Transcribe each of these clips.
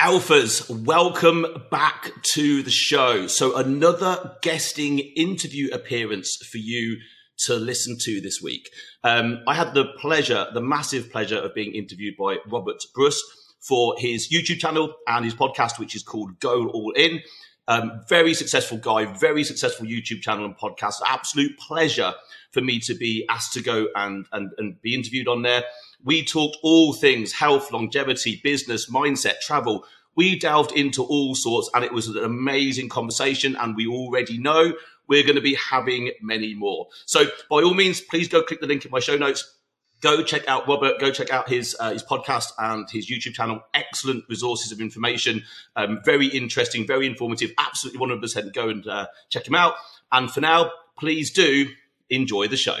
Alphas, welcome back to the show. So, another guesting interview appearance for you to listen to this week. Um, I had the pleasure, the massive pleasure of being interviewed by Robert Brus for his YouTube channel and his podcast, which is called Go All In. Um, very successful guy, very successful YouTube channel and podcast. Absolute pleasure for me to be asked to go and, and, and be interviewed on there. We talked all things health, longevity, business, mindset, travel. We delved into all sorts and it was an amazing conversation. And we already know we're going to be having many more. So by all means, please go click the link in my show notes. Go check out Robert. Go check out his uh, his podcast and his YouTube channel. Excellent resources of information. Um, very interesting, very informative. Absolutely, one hundred percent. Go and uh, check him out. And for now, please do enjoy the show.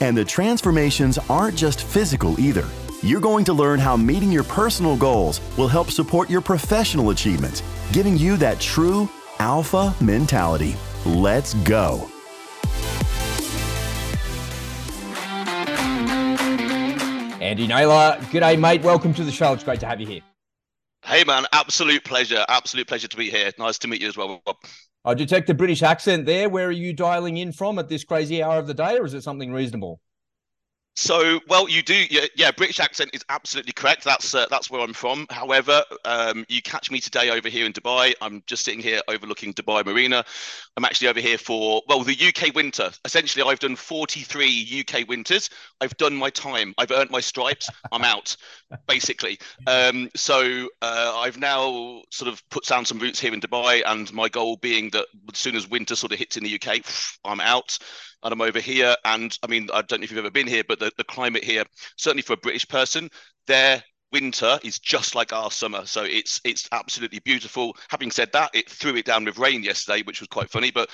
And the transformations aren't just physical either. You're going to learn how meeting your personal goals will help support your professional achievements, giving you that true alpha mentality. Let's go. Andy Naylor, g'day, mate. Welcome to the show. It's great to have you here. Hey, man. Absolute pleasure. Absolute pleasure to be here. Nice to meet you as well, Bob. Uh, I detect a British accent there. Where are you dialing in from at this crazy hour of the day, or is it something reasonable? So, well, you do, yeah, yeah, British accent is absolutely correct. That's uh, that's where I'm from. However, um, you catch me today over here in Dubai. I'm just sitting here overlooking Dubai Marina. I'm actually over here for well, the UK winter. Essentially, I've done 43 UK winters. I've done my time. I've earned my stripes. I'm out, basically. Um, so uh, I've now sort of put down some roots here in Dubai, and my goal being that as soon as winter sort of hits in the UK, I'm out and I'm over here. And I mean, I don't know if you've ever been here, but the, the climate here, certainly for a British person, their winter is just like our summer. So it's it's absolutely beautiful. Having said that, it threw it down with rain yesterday, which was quite funny. But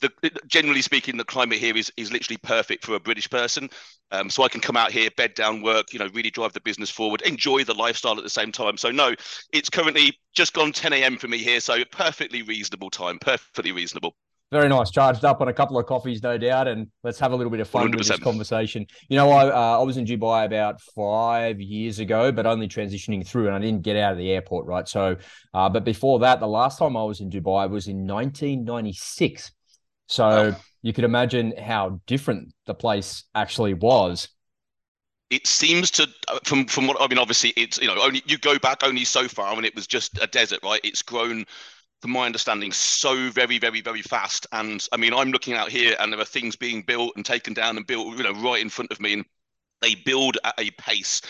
the, generally speaking, the climate here is is literally perfect for a British person. Um, so I can come out here, bed down, work, you know, really drive the business forward, enjoy the lifestyle at the same time. So no, it's currently just gone 10 a.m. for me here. So perfectly reasonable time, perfectly reasonable. Very nice. Charged up on a couple of coffees, no doubt, and let's have a little bit of fun 100%. with this conversation. You know, I uh, I was in Dubai about five years ago, but only transitioning through, and I didn't get out of the airport, right? So, uh, but before that, the last time I was in Dubai was in 1996. So oh. you could imagine how different the place actually was it seems to uh, from from what I mean obviously it's you know only you go back only so far when it was just a desert right it's grown from my understanding, so very, very, very fast. And I mean, I'm looking out here, and there are things being built and taken down and built, you know, right in front of me, and they build at a pace.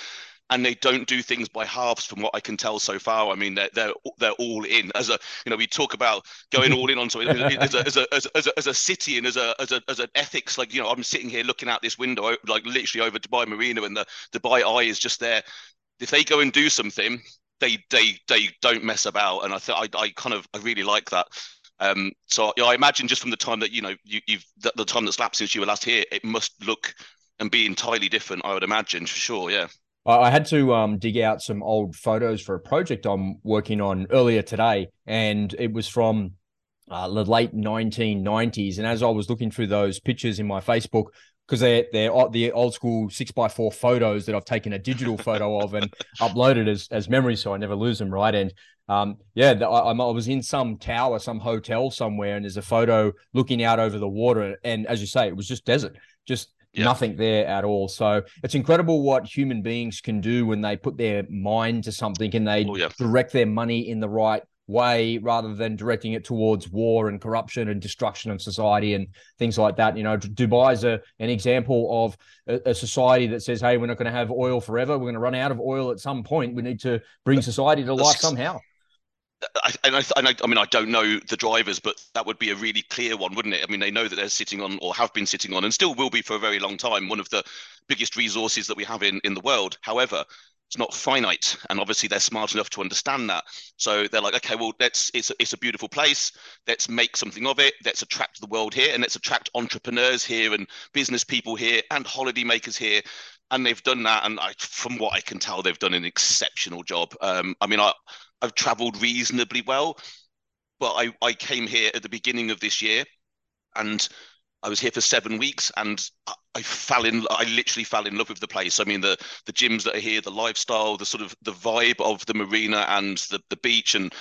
And they don't do things by halves, from what I can tell so far. I mean, they're they're they're all in. As a you know, we talk about going all in on something as a as a, as a, as a, as a city and as a as a as an ethics. Like you know, I'm sitting here looking out this window, like literally over Dubai Marina, and the Dubai Eye is just there. If they go and do something, they they they don't mess about, and I think I kind of I really like that. Um, so you know, I imagine just from the time that you know you, have the, the time that's lapsed since you were last here, it must look and be entirely different. I would imagine for sure. Yeah. I had to um, dig out some old photos for a project I'm working on earlier today, and it was from uh, the late 1990s. And as I was looking through those pictures in my Facebook, because they're they're the old school six by four photos that I've taken a digital photo of and uploaded as as memories, so I never lose them. Right, and um, yeah, I, I, was in some tower, some hotel somewhere, and there's a photo looking out over the water, and as you say, it was just desert, just yeah. nothing there at all. So it's incredible what human beings can do when they put their mind to something and they oh, yeah. direct their money in the right way rather than directing it towards war and corruption and destruction of society and things like that. You know, Dubai is a, an example of a, a society that says, hey, we're not going to have oil forever. We're going to run out of oil at some point. We need to bring society to life somehow. I, and I, and I, I, mean, I don't know the drivers, but that would be a really clear one, wouldn't it? I mean, they know that they're sitting on, or have been sitting on, and still will be for a very long time, one of the biggest resources that we have in in the world. However, it's not finite and obviously they're smart enough to understand that. So they're like okay well let's it's a, it's a beautiful place. Let's make something of it. Let's attract the world here and let's attract entrepreneurs here and business people here and holiday makers here. And they've done that and I, from what i can tell they've done an exceptional job. Um, i mean I, i've traveled reasonably well but I, I came here at the beginning of this year and I was here for seven weeks and I fell in I literally fell in love with the place. I mean the the gyms that are here, the lifestyle, the sort of the vibe of the marina and the, the beach and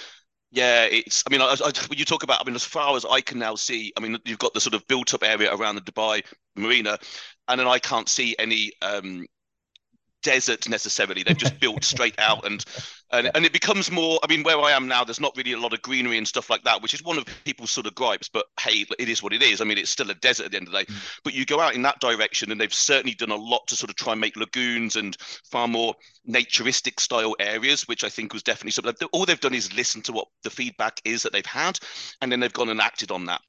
yeah, it's. I mean, I, I, when you talk about, I mean, as far as I can now see, I mean, you've got the sort of built-up area around the Dubai Marina, and then I can't see any um, desert necessarily. They've just built straight out, and, and and it becomes more. I mean, where I am now, there's not really a lot of greenery and stuff like that, which is one of people's sort of gripes. But hey, it is what it is. I mean, it's still a desert at the end of the day. Mm. But you go out in that direction, and they've certainly done a lot to sort of try and make lagoons and far more naturistic style areas, which I think was definitely something. All they've done is listen to what the feedback is that they've had, and then they've gone and acted on that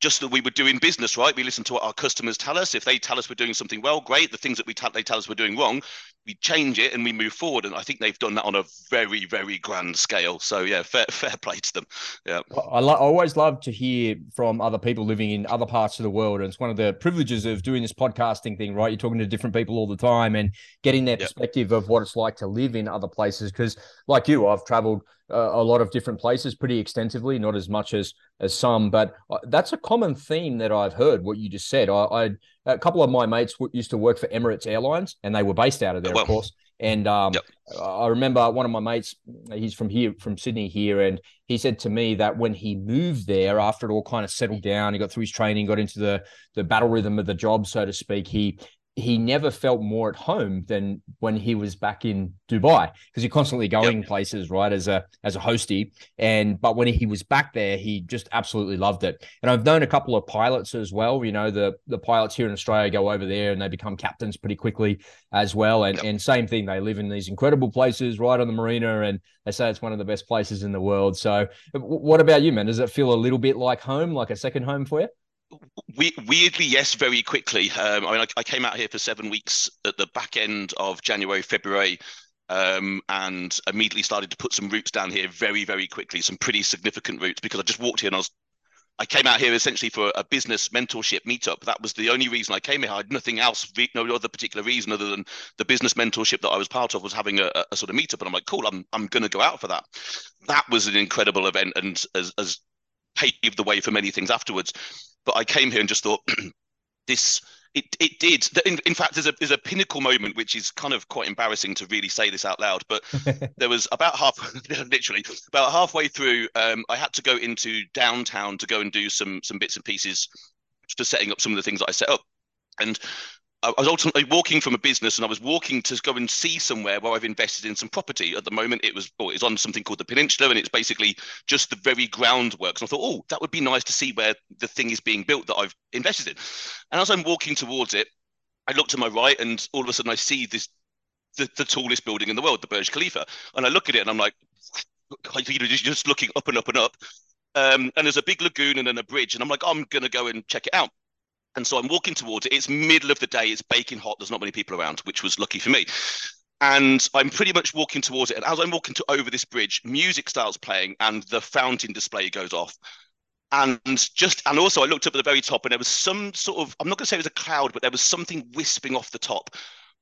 just that we were doing business, right? We listen to what our customers tell us. If they tell us we're doing something well, great. The things that we tell they tell us we're doing wrong, we change it and we move forward. And I think they've done that on a very, very grand scale. So yeah, fair, fair play to them. Yeah, I, lo- I always love to hear from other people living in other parts of the world, and it's one of the privileges of doing this podcasting thing, right? You're talking to different people all the time and getting their perspective of what it's like to live in other places. Because, like you, I've traveled uh, a lot of different places pretty extensively, not as much as as some, but uh, that's a common theme that I've heard. What you just said, I, I a couple of my mates used to work for Emirates Airlines, and they were based out of there, well, of course. And um, yep. I remember one of my mates, he's from here, from Sydney here, and he said to me that when he moved there, after it all kind of settled down, he got through his training, got into the the battle rhythm of the job, so to speak. He he never felt more at home than when he was back in Dubai because you're constantly going yep. places, right? As a as a hostie, and but when he was back there, he just absolutely loved it. And I've known a couple of pilots as well. You know, the the pilots here in Australia go over there and they become captains pretty quickly as well. And yep. and same thing, they live in these incredible places right on the marina, and they say it's one of the best places in the world. So, what about you, man? Does it feel a little bit like home, like a second home for you? We, weirdly, yes, very quickly. Um, I mean, I, I, came out here for seven weeks at the back end of January, February, um, and immediately started to put some roots down here very, very quickly. Some pretty significant roots because I just walked here and I was. I came out here essentially for a business mentorship meetup. That was the only reason I came here. I had nothing else, no other particular reason other than the business mentorship that I was part of was having a, a sort of meetup. And I'm like, cool, I'm I'm going to go out for that. That was an incredible event and as, as paved the way for many things afterwards. But I came here and just thought this it, it did. In, in, fact, there's a there's a pinnacle moment which is kind of quite embarrassing to really say this out loud. But there was about half, literally about halfway through, um, I had to go into downtown to go and do some some bits and pieces for setting up some of the things that I set up. And I was ultimately walking from a business and I was walking to go and see somewhere where I've invested in some property. At the moment, it was oh, it's on something called the Peninsula, and it's basically just the very groundwork. So I thought, oh, that would be nice to see where the thing is being built that I've invested in. And as I'm walking towards it, I look to my right, and all of a sudden I see this the, the tallest building in the world, the Burj Khalifa. And I look at it and I'm like, you know, just looking up and up and up. Um, and there's a big lagoon and then a bridge, and I'm like, I'm gonna go and check it out. And so I'm walking towards it. It's middle of the day. It's baking hot. There's not many people around, which was lucky for me. And I'm pretty much walking towards it. And as I'm walking to over this bridge, music starts playing and the fountain display goes off. And just and also I looked up at the very top and there was some sort of I'm not gonna say it was a cloud, but there was something wisping off the top.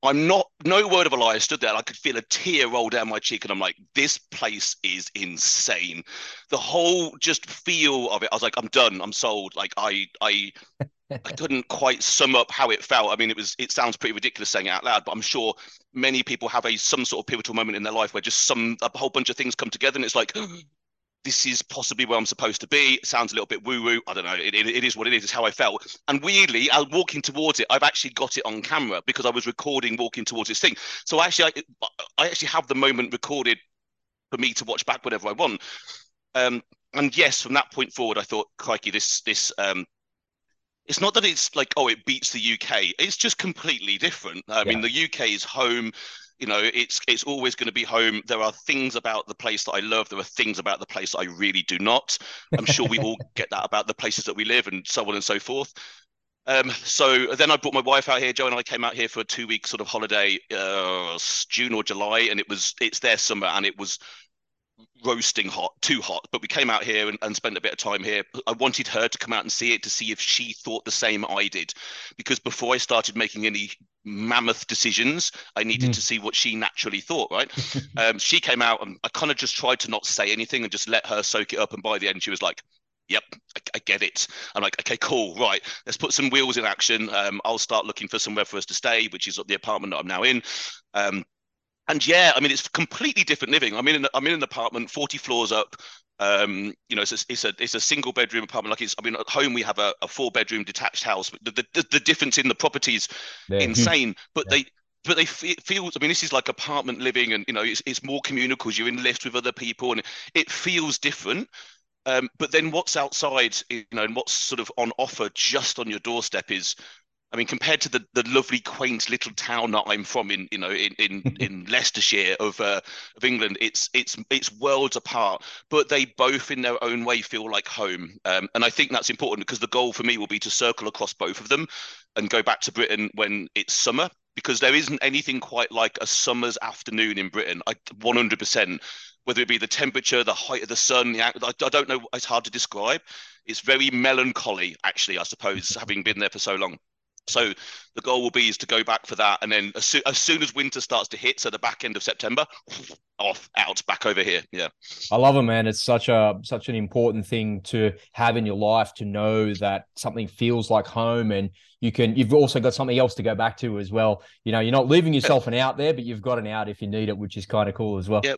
I'm not, no word of a lie. I stood there I could feel a tear roll down my cheek. And I'm like, this place is insane. The whole just feel of it, I was like, I'm done. I'm sold. Like, I, I, I couldn't quite sum up how it felt. I mean, it was it sounds pretty ridiculous saying it out loud, but I'm sure many people have a some sort of pivotal moment in their life where just some a whole bunch of things come together and it's like this is possibly where I'm supposed to be. It sounds a little bit woo woo. I don't know. It, it, it is what it is. It's how I felt. And weirdly, I walking towards it. I've actually got it on camera because I was recording walking towards this thing. So I actually, I, I actually have the moment recorded for me to watch back whenever I want. Um, and yes, from that point forward, I thought, crikey, this this um, it's not that it's like oh it beats the UK. It's just completely different. I yeah. mean, the UK is home. You know, it's it's always going to be home. There are things about the place that I love. There are things about the place that I really do not. I'm sure we all get that about the places that we live and so on and so forth. Um, so then I brought my wife out here. Joe and I came out here for a two week sort of holiday, uh, June or July, and it was it's their summer, and it was roasting hot, too hot. But we came out here and, and, spent a bit of time here. I wanted her to come out and see it to see if she thought the same I did, because before I started making any mammoth decisions, I needed mm. to see what she naturally thought. Right? um, she came out and I kind of just tried to not say anything and just let her soak it up. And by the end, she was like. Yep, I, I get it. I'm like, okay, cool, right. Let's put some wheels in action. Um, I'll start looking for somewhere for us to stay, which is the apartment that I'm now in. Um, and yeah, I mean, it's completely different living. I'm in an, I'm in an apartment, 40 floors up. Um, you know, it's a, it's a it's a single bedroom apartment. Like it's, I mean, at home we have a, a four bedroom detached house. The, the, the difference in the properties yeah. insane, but yeah. they but they it feels. I mean, this is like apartment living, and you know, it's it's more communal because you're in lifts with other people, and it feels different. Um, but then what's outside, you know, and what's sort of on offer just on your doorstep is I mean, compared to the, the lovely, quaint little town that I'm from in, you know, in in, in Leicestershire of uh, of England, it's it's it's worlds apart. But they both, in their own way, feel like home. Um, and I think that's important because the goal for me will be to circle across both of them, and go back to Britain when it's summer because there isn't anything quite like a summer's afternoon in Britain. I 100%. Whether it be the temperature, the height of the sun, the, I, I don't know. It's hard to describe. It's very melancholy, actually. I suppose, having been there for so long. So the goal will be is to go back for that, and then as, so, as soon as winter starts to hit, so the back end of September, off out back over here. Yeah, I love it, man. It's such a such an important thing to have in your life to know that something feels like home, and you can. You've also got something else to go back to as well. You know, you're not leaving yourself an out there, but you've got an out if you need it, which is kind of cool as well. Yeah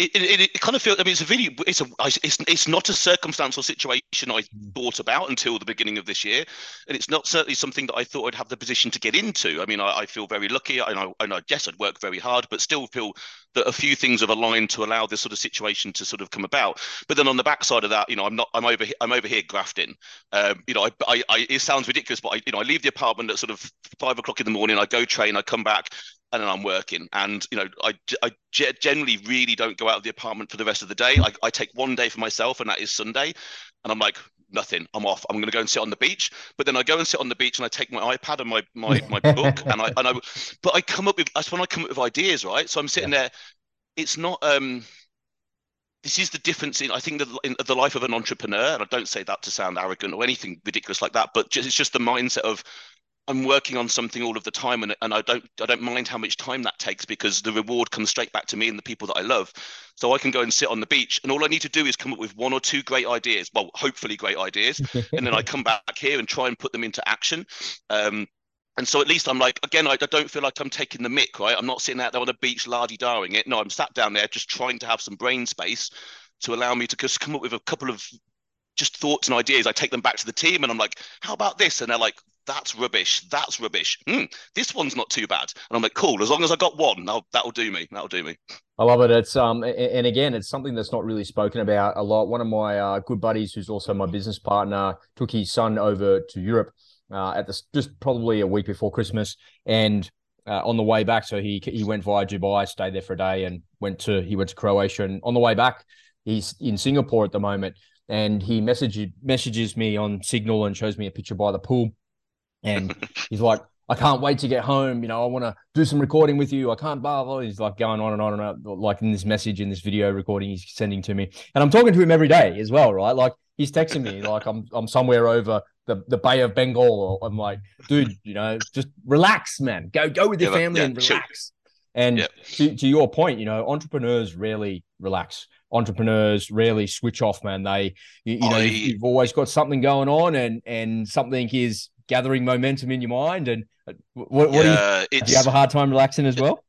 it, it, it, kind of feels. I mean, it's a video. It's a. It's it's not a circumstantial situation I mm. thought about until the beginning of this year, and it's not certainly something that I thought I'd have the position to get into. I mean, I, I feel very lucky, and I, and I guess I'd work very hard, but still feel that a few things have aligned to allow this sort of situation to sort of come about. But then on the backside of that, you know, I'm not. I'm over. I'm over here grafting. Um, you know, I, I, I, it sounds ridiculous, but I, you know, I leave the apartment at sort of five o'clock in the morning. I go train. I come back and then I'm working. And you know, I, I generally really don't go out of the apartment for the rest of the day. I, I take one day for myself, and that is Sunday. And I'm like, nothing. I'm off. I'm going to go and sit on the beach. But then I go and sit on the beach, and I take my iPad and my my my book, and I and I. But I come up with that's when I come up with ideas, right? So I'm sitting yeah. there. It's not. um this is the difference in I think the in the life of an entrepreneur, and I don't say that to sound arrogant or anything ridiculous like that, but just, it's just the mindset of I'm working on something all of the time and, and I don't I don't mind how much time that takes because the reward comes straight back to me and the people that I love. So I can go and sit on the beach and all I need to do is come up with one or two great ideas. Well, hopefully great ideas. and then I come back here and try and put them into action. Um, and so at least I'm like, again, I, I, don't feel like I'm taking the mick, right? I'm not sitting out there on the beach lardy-darring it. No, I'm sat down there just trying to have some brain space to allow me to just come up with a couple of just thoughts and ideas. I take them back to the team and I'm like, how about this? And they're like, that's rubbish. That's rubbish. Mm, this one's not too bad. And I'm like, cool. As long as I got one, that'll, that'll do me. That'll do me. I love it. It's um, and again, it's something that's not really spoken about a lot. One of my uh, good buddies, who's also my business partner, took his son over to Europe uh, at the just probably a week before Christmas, and uh, on the way back, so he he went via Dubai, stayed there for a day, and went to he went to Croatia. And on the way back, he's in Singapore at the moment, and he messaged messages me on Signal and shows me a picture by the pool and he's like, I can't wait to get home. You know, I want to do some recording with you. I can't blah, blah. He's like going on and on and on, like in this message, in this video recording he's sending to me. And I'm talking to him every day as well, right? Like he's texting me like I'm I'm somewhere over the, the Bay of Bengal. I'm like, dude, you know, just relax, man. Go go with your yeah, family yeah, and relax. And yeah. to, to your point, you know, entrepreneurs rarely relax entrepreneurs rarely switch off, man. They, you, you know, I, you've always got something going on, and and something is gathering momentum in your mind? And uh, what, what yeah, do, you, do you have a hard time relaxing as well?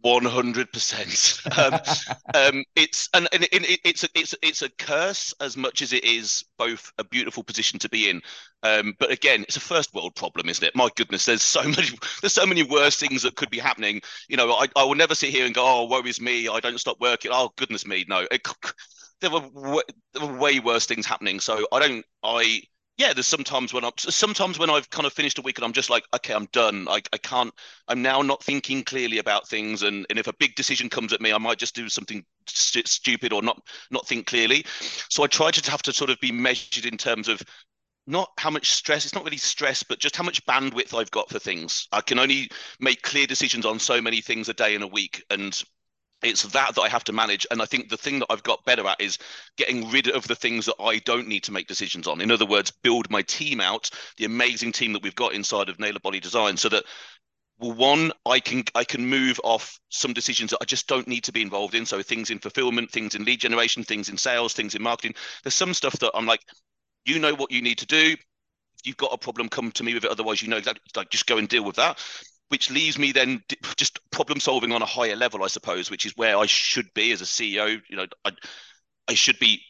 One hundred percent. Um, um, it's and, and it, it's a it's it's a curse as much as it is both a beautiful position to be in. Um, but again, it's a first world problem, isn't it? My goodness, there's so many there's so many worse things that could be happening. You know, I, I will never sit here and go, oh, woe is me, I don't stop working. Oh goodness me, no. It, there were, there were way worse things happening. So I don't I yeah, there's sometimes when I'm sometimes when I've kind of finished a week and I'm just like, okay, I'm done. I, I can't. I'm now not thinking clearly about things, and and if a big decision comes at me, I might just do something st- stupid or not not think clearly. So I try to have to sort of be measured in terms of not how much stress it's not really stress but just how much bandwidth i've got for things i can only make clear decisions on so many things a day and a week and it's that that I have to manage. And I think the thing that I've got better at is getting rid of the things that I don't need to make decisions on. In other words, build my team out, the amazing team that we've got inside of Naylor Body Design, so that well, one, I can I can move off some decisions that I just don't need to be involved in. So things in fulfillment, things in lead generation, things in sales, things in marketing. There's some stuff that I'm like, you know what you need to do. If you've got a problem, come to me with it. Otherwise, you know exactly like just go and deal with that which leaves me then just problem solving on a higher level, I suppose, which is where I should be as a CEO. You know, I, I should be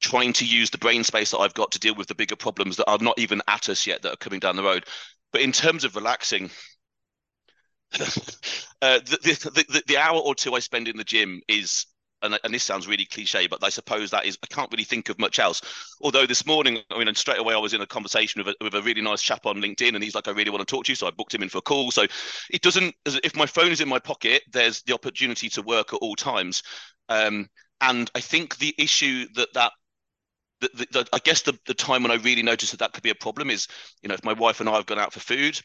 trying to use the brain space that I've got to deal with the bigger problems that are not even at us yet that are coming down the road. But in terms of relaxing, uh, the, the, the, the hour or two I spend in the gym is and, and, this sounds really cliche, but I suppose that is I can't really think of much else. Although this morning, I mean, and straight away I was in a conversation with a, with a really nice chap on LinkedIn, and he's like, "I really want to talk to you," so I booked him in for a call. So it doesn't, if my phone is in my pocket, there's the opportunity to work at all times. Um, and I think the issue that that the, the, the, I guess the, the time when I really noticed that that could be a problem is, you know, if my wife and I have gone out for food,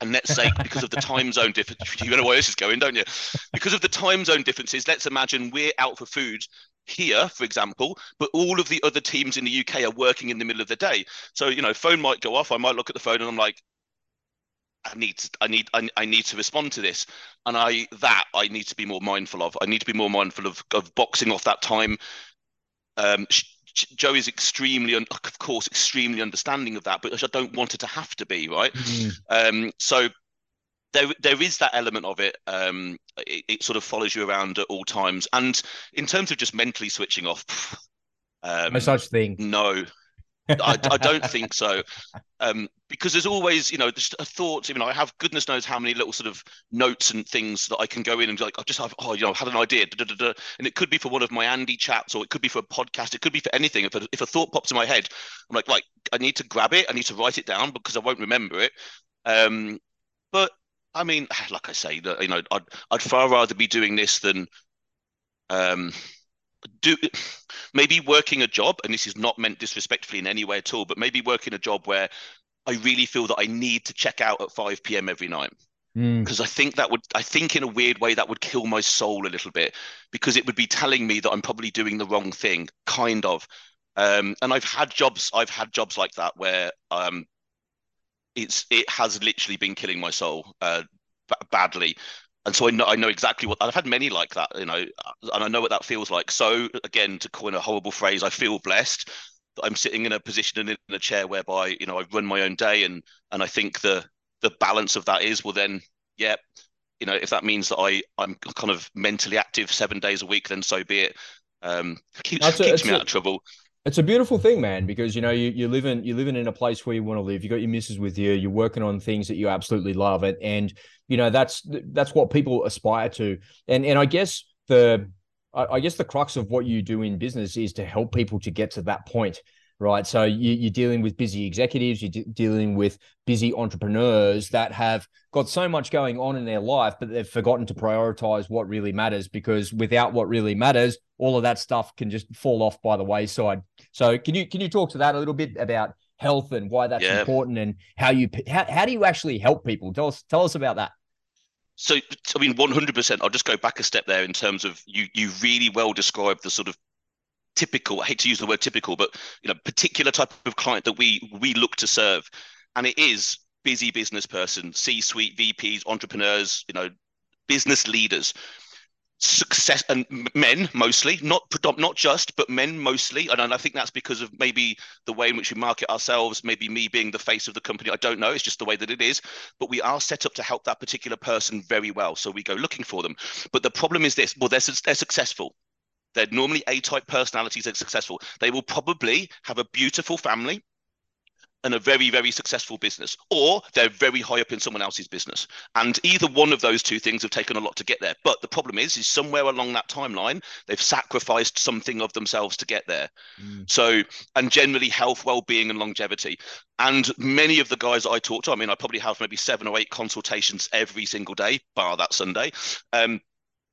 and let's say because of the time zone difference, you know where this is going, don't you? Because of the time zone differences, let's imagine we're out for food here, for example, but all of the other teams in the UK are working in the middle of the day. So, you know, phone might go off. I might look at the phone and I'm like, I need to, I need I, I need to respond to this. And I that I need to be more mindful of. I need to be more mindful of, of boxing off that time. Um, Joe is extremely, of course, extremely understanding of that, but I don't want it to have to be right. Mm. Um, so there, there is that element of it. Um, it. it. sort of follows you around at all times, and in terms of just mentally switching off, um, no such thing. No, I, I, don't think so. Um, because there's always, you know, just a thought. Know, I have goodness knows how many little sort of notes and things that I can go in and like, I just have, oh, you know, I've had an idea, da, da, da, and it could be for one of my Andy chats, or it could be for a podcast, it could be for anything. If a, if a thought pops in my head, I'm like, like, I need to grab it, I need to write it down because I won't remember it. Um, but I mean, like I say, you know, I'd I'd far rather be doing this than um do maybe working a job and this is not meant disrespectfully in any way at all but maybe working a job where i really feel that i need to check out at 5 p.m every night. Because mm. i think that would i think in a weird way that would kill my soul a little bit because it would be telling me that i'm probably doing the wrong thing kind of. Um, and i've had jobs i've had jobs like that where um, it's it has literally been killing my soul uh, b- badly and so I know I know exactly what I've had many like that, you know, and I know what that feels like. So again, to coin a horrible phrase, I feel blessed that I'm sitting in a position and in a chair whereby you know I run my own day, and and I think the the balance of that is well then, yeah, you know, if that means that I I'm kind of mentally active seven days a week, then so be it. Um, keeps, keeps me a, out of trouble. It's a beautiful thing, man, because you know you you live in you living in a place where you want to live. You got your missus with you. You're working on things that you absolutely love, it, and you know that's that's what people aspire to. And and I guess the I guess the crux of what you do in business is to help people to get to that point right? So you, are dealing with busy executives, you're de- dealing with busy entrepreneurs that have got so much going on in their life, but they've forgotten to prioritize what really matters because without what really matters, all of that stuff can just fall off by the wayside. So can you can you talk to that a little bit about health and why that's yeah. important and how you how, how do you actually help people? Tell us tell us about that. So, I mean, 100%. I'll just go back a step there in terms of you. You really well described the sort of typical. I hate to use the word typical, but you know, particular type of client that we we look to serve, and it is busy business person, C-suite VPs, entrepreneurs, you know, business leaders, success and men mostly, not not just, but men mostly. And I think that's because of maybe the way in which we market ourselves, maybe me being the face of the company. I don't know. It's just the way that it is. But we are set up to help that particular person very well. So we go looking for them. But the problem is this: well, they're they're successful. They're normally A type personalities that are successful. They will probably have a beautiful family and a very, very successful business, or they're very high up in someone else's business. And either one of those two things have taken a lot to get there. But the problem is, is somewhere along that timeline, they've sacrificed something of themselves to get there. Mm. So, and generally health, well-being, and longevity. And many of the guys I talk to, I mean, I probably have maybe seven or eight consultations every single day, bar that Sunday, um,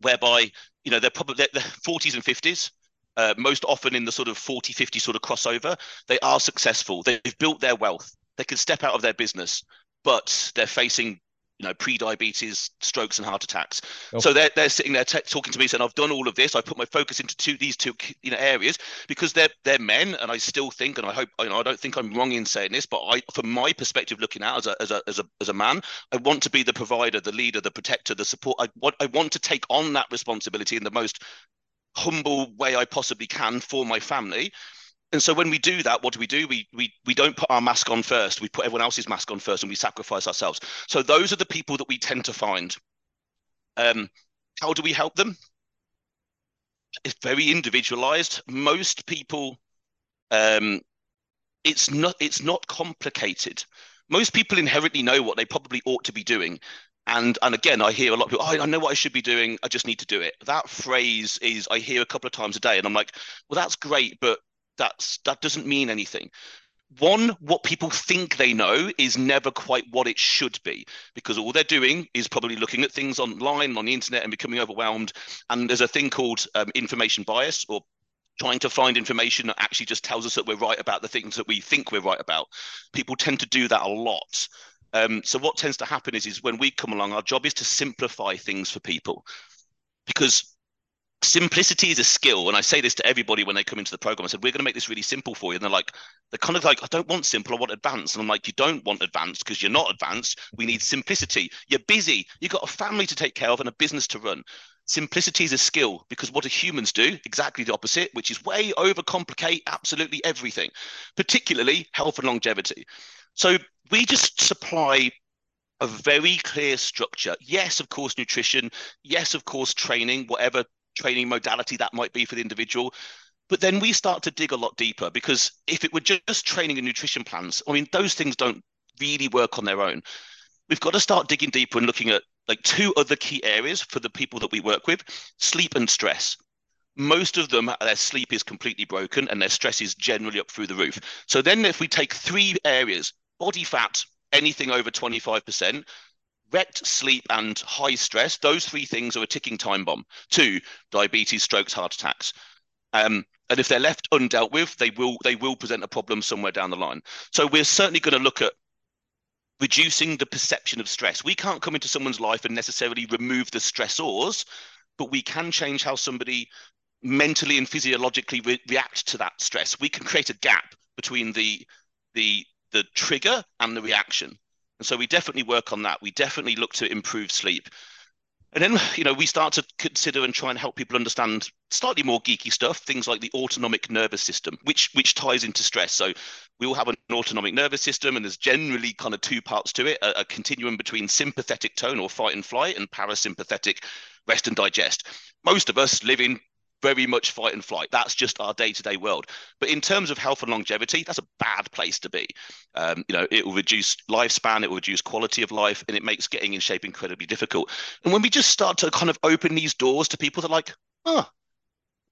whereby you know they're probably they're 40s and 50s uh, most often in the sort of 40, 50 sort of crossover, they are successful. They've built their wealth. They can step out of their business, but they're facing you know, pre-diabetes, strokes, and heart attacks. Oh. So they're they're sitting there t- talking to me saying, "I've done all of this. I put my focus into two, these two you know areas because they're they're men, and I still think, and I hope you know, I don't think I'm wrong in saying this, but I, from my perspective, looking out as a as a as a as a man, I want to be the provider, the leader, the protector, the support. I want I want to take on that responsibility in the most humble way I possibly can for my family. And so when we do that, what do we do? We we we don't put our mask on first. We put everyone else's mask on first, and we sacrifice ourselves. So those are the people that we tend to find. Um, how do we help them? It's very individualized. Most people, um, it's not it's not complicated. Most people inherently know what they probably ought to be doing. And and again, I hear a lot of people, oh, I know what I should be doing. I just need to do it. That phrase is I hear a couple of times a day, and I'm like, well, that's great, but that's that doesn't mean anything. One what people think they know is never quite what it should be because all they're doing is probably looking at things online on the internet and becoming overwhelmed. And there's a thing called um, confirmation bias or trying to find information that actually just tells us that we're right about the things that we think we're right about. People tend to do that a lot. Um, so what tends to happen is is when we come along our job is to simplify things for people. Because simplicity is a skill. And i say this to everybody when they come into the program. I said we're going to make this really simple for you. And they're like they're kind of like i don't want simple i want advanced. And i'm like you don't want advanced because you're not advanced. We need simplicity. You're busy. You've got a family to take care of and a business to run. Simplicity is a skill because what do humans do? Exactly the opposite which is way overcomplicate absolutely everything particularly health and longevity. So we just supply a very clear structure. Yes, of course, nutrition. Yes, of course, training, whatever training modality that might be for the individual. But then we start to dig a lot deeper because if it were just training and nutrition plans, I mean, those things don't really work on their own. We've got to start digging deeper and looking at like two other key areas for the people that we work with sleep and stress. Most of them, their sleep is completely broken and their stress is generally up through the roof. So then, if we take three areas body fat, anything over 25%, wrecked sleep and high stress, those three things are a ticking time bomb. Two, diabetes, strokes, heart attacks. Um, and if they're left undealt with, they will they will present a problem somewhere down the line. So we're certainly going to look at reducing the perception of stress. We can't come into someone's life and necessarily remove the stressors, but we can change how somebody mentally and physiologically re- react to that stress. We can create a gap between the the the trigger and the reaction. And so we definitely work on that. We definitely look to improve sleep. And then, you know, we start to consider and try and help people understand slightly more geeky stuff, things like the autonomic nervous system, which which ties into stress. So we all have an autonomic nervous system, and there's generally kind of two parts to it: a, a continuum between sympathetic tone or fight and flight, and parasympathetic rest and digest. Most of us live in very much fight and flight. That's just our day-to-day world. But in terms of health and longevity, that's a bad place to be. Um, you know, it will reduce lifespan, it will reduce quality of life, and it makes getting in shape incredibly difficult. And when we just start to kind of open these doors to people that are like, oh,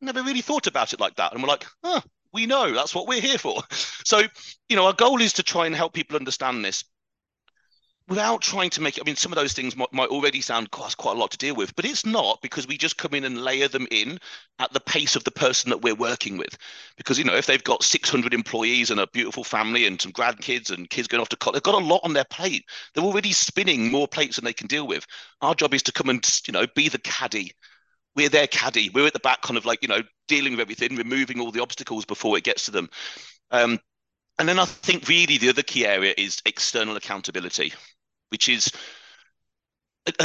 never really thought about it like that, and we're like, oh, we know that's what we're here for. So, you know, our goal is to try and help people understand this without trying to make it, I mean, some of those things might, might already sound quite, quite a lot to deal with, but it's not because we just come in and layer them in at the pace of the person that we're working with. Because, you know, if they've got 600 employees and a beautiful family and some grandkids and kids going off to college, they've got a lot on their plate. They're already spinning more plates than they can deal with. Our job is to come and, you know, be the caddy. We're their caddy. We're at the back, kind of like, you know, dealing with everything, removing all the obstacles before it gets to them. Um, and then I think really the other key area is external accountability which is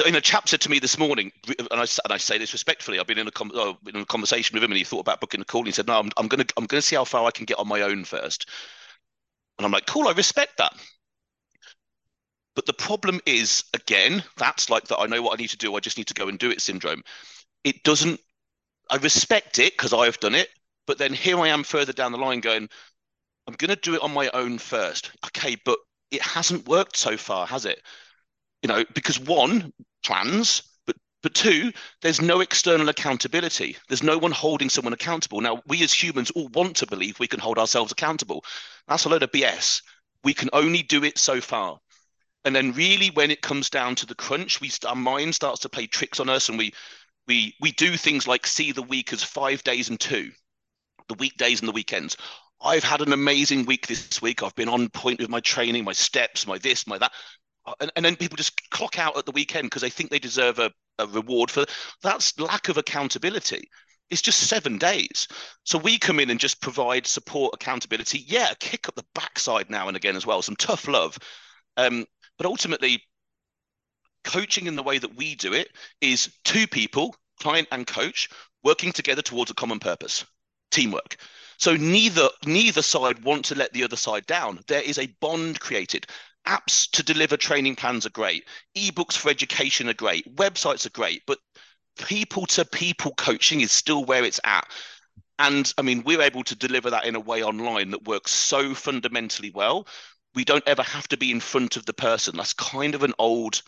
in a chap said to me this morning, and I, and I say this respectfully. I've been in a, com- uh, in a conversation with him, and he thought about booking a call. And he said, "No, I'm, I'm going to I'm going to see how far I can get on my own first. And I'm like, "Cool, I respect that." But the problem is, again, that's like that. I know what I need to do. I just need to go and do it syndrome. It doesn't. I respect it because I've done it, but then here I am further down the line going, I'm going to do it on my own first. Okay, but it hasn't worked so far, has it? You know, because one, plans, but but two, there's no external accountability. There's no one holding someone accountable. Now, we as humans all want to believe we can hold ourselves accountable. That's a load of BS. We can only do it so far. And then really when it comes down to the crunch, we our mind starts to play tricks on us and we we we do things like see the week as five days and two. the weekdays and the weekends. I've had an amazing week this week. I've been on point with my training, my steps, my this, my that. Uh, and, and then people just clock out at the weekend because they think they deserve a, a reward for that's lack of accountability. It's just seven days. So we come in and just provide support, accountability. Yeah, kick up the backside now and again as well, some tough love. Um, but ultimately, coaching in the way that we do it is two people, client and coach, working together towards a common purpose, teamwork. So neither neither side want to let the other side down. There is a bond created. Apps to deliver training plans are great. Ebooks for education are great. Websites are great, but people to people coaching is still where it's at. And I mean, we're able to deliver that in a way online that works so fundamentally well. We don't ever have to be in front of the person. That's kind of an old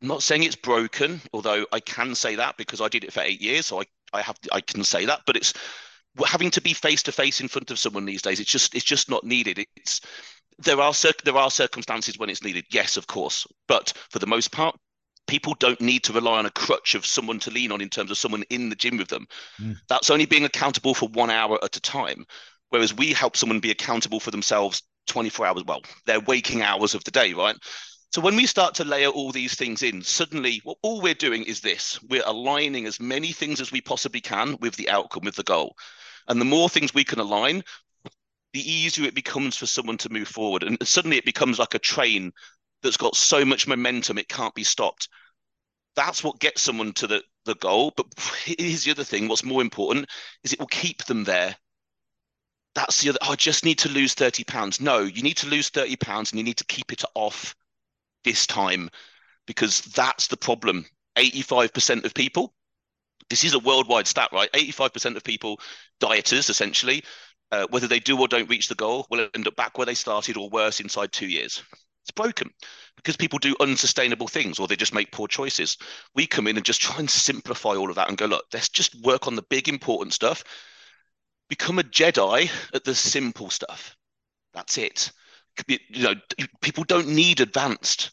I'm not saying it's broken, although I can say that because I did it for eight years, so I, I have I can say that. But it's having to be face to face in front of someone these days. It's just it's just not needed. It's there are there are circumstances when it's needed, yes, of course, but for the most part, people don't need to rely on a crutch of someone to lean on in terms of someone in the gym with them. Mm. That's only being accountable for one hour at a time. Whereas we help someone be accountable for themselves 24 hours, well, their waking hours of the day, right? So when we start to layer all these things in, suddenly well, all we're doing is this. We're aligning as many things as we possibly can with the outcome, with the goal. And the more things we can align, the easier it becomes for someone to move forward. And suddenly it becomes like a train that's got so much momentum it can't be stopped. That's what gets someone to the, the goal. But here's the other thing what's more important is it will keep them there that's the other. Oh, I just need to lose 30 pounds. No, you need to lose 30 pounds and you need to keep it off this time because that's the problem. 85% of people, this is a worldwide stat, right? 85% of people, dieters essentially, uh, whether they do or don't reach the goal, will end up back where they started or worse inside two years. It's broken because people do unsustainable things or they just make poor choices. We come in and just try and simplify all of that and go, look, let's just work on the big important stuff. Become a Jedi at the simple stuff. That's it you know people don't need advanced